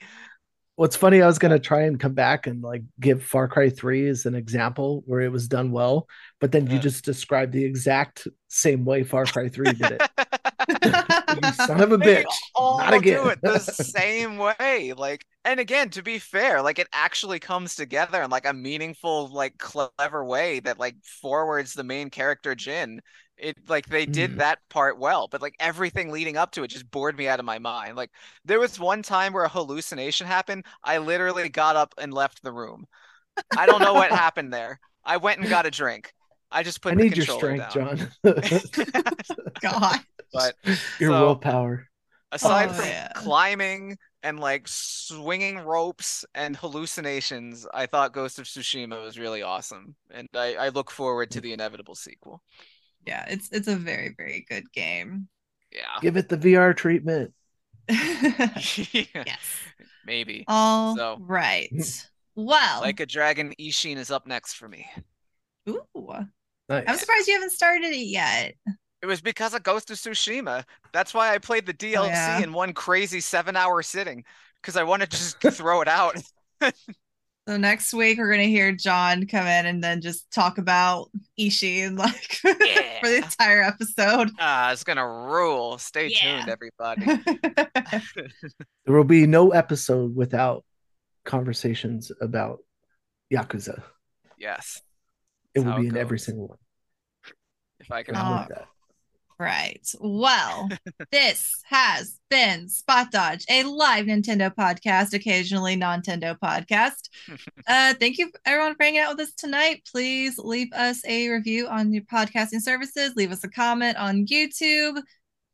What's funny, I was gonna try and come back and like give Far Cry 3 as an example where it was done well, but then you
Uh.
just described the exact same way Far Cry 3 did it. you son of a bitch.
all
Not again.
do it the same way. Like, and again, to be fair, like it actually comes together in like a meaningful, like clever way that like forwards the main character Jin. It like they did
Mm.
that part well, but like everything leading up to it just bored me out of my mind. Like there was one time where a hallucination happened. I literally got up and left the room. I don't know what happened there. I went and got a drink. I just put
I
the
need your
controller
strength,
down.
John.
God.
But
your
So-
willpower.
aside
Oh,
from
yeah.
climbing and like swinging ropes and hallucinations, I thought Ghost of Tsushima was really awesome, and I, I look forward to the inevitable sequel.
Yeah, it's it's a very very good game.
Yeah,
Give it the VR treatment.
yes.
maybe.
All
So-
right. Hmm. Well,
Like a Dragon, Ishin is up next for me.
ooh,
Nice.
I'm surprised you haven't started it yet.
It was because of Ghost of Tsushima. That's why I played the DLC
Oh, yeah.
in one crazy seven-hour sitting because I wanted to just throw it out.
So next week we're gonna hear John come in and then just talk about Ishin and like for the entire episode.
Ah, it's gonna rule. Stay
Yeah.
tuned, everybody.
There will be no episode without conversations about Yakuza.
Yes,
It
That's
will be
it
in every single one.
if I can.
Remember
help.
that.
Right. Well, this has been Spot Dodge, a live Nintendo podcast, occasionally non Nintendo podcast. Uh, thank you everyone for hanging out with us tonight. Please leave us a review on your podcasting services. Leave us a comment on YouTube.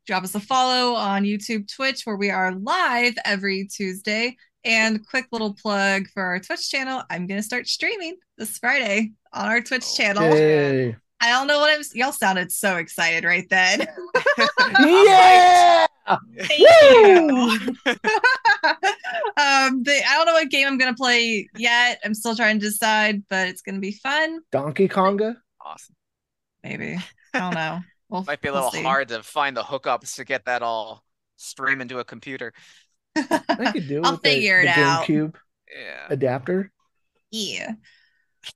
Drop us a follow on YouTube, Twitch, where we are live every Tuesday. And quick little plug for our Twitch channel. I'm gonna start streaming this Friday on our Twitch channel.
Yay.
I don't know what I'm. Y'all sounded so excited right then.
yeah!
Thank you. um, the, I don't know what game I'm gonna play yet. I'm still trying to decide, but it's gonna be fun.
Donkey Konga?
Awesome.
Maybe I don't know. We'll,
Might be a
we'll
little hard to find the hookups to get that all stream into a computer.
I could do it
I'll
with the-
figure it
the
out.
GameCube
Yeah.
adapter.
yeah.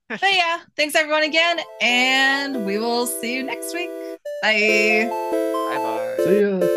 But yeah, thanks everyone again, and we will see you next week. Bye.
Bye bye.
See ya.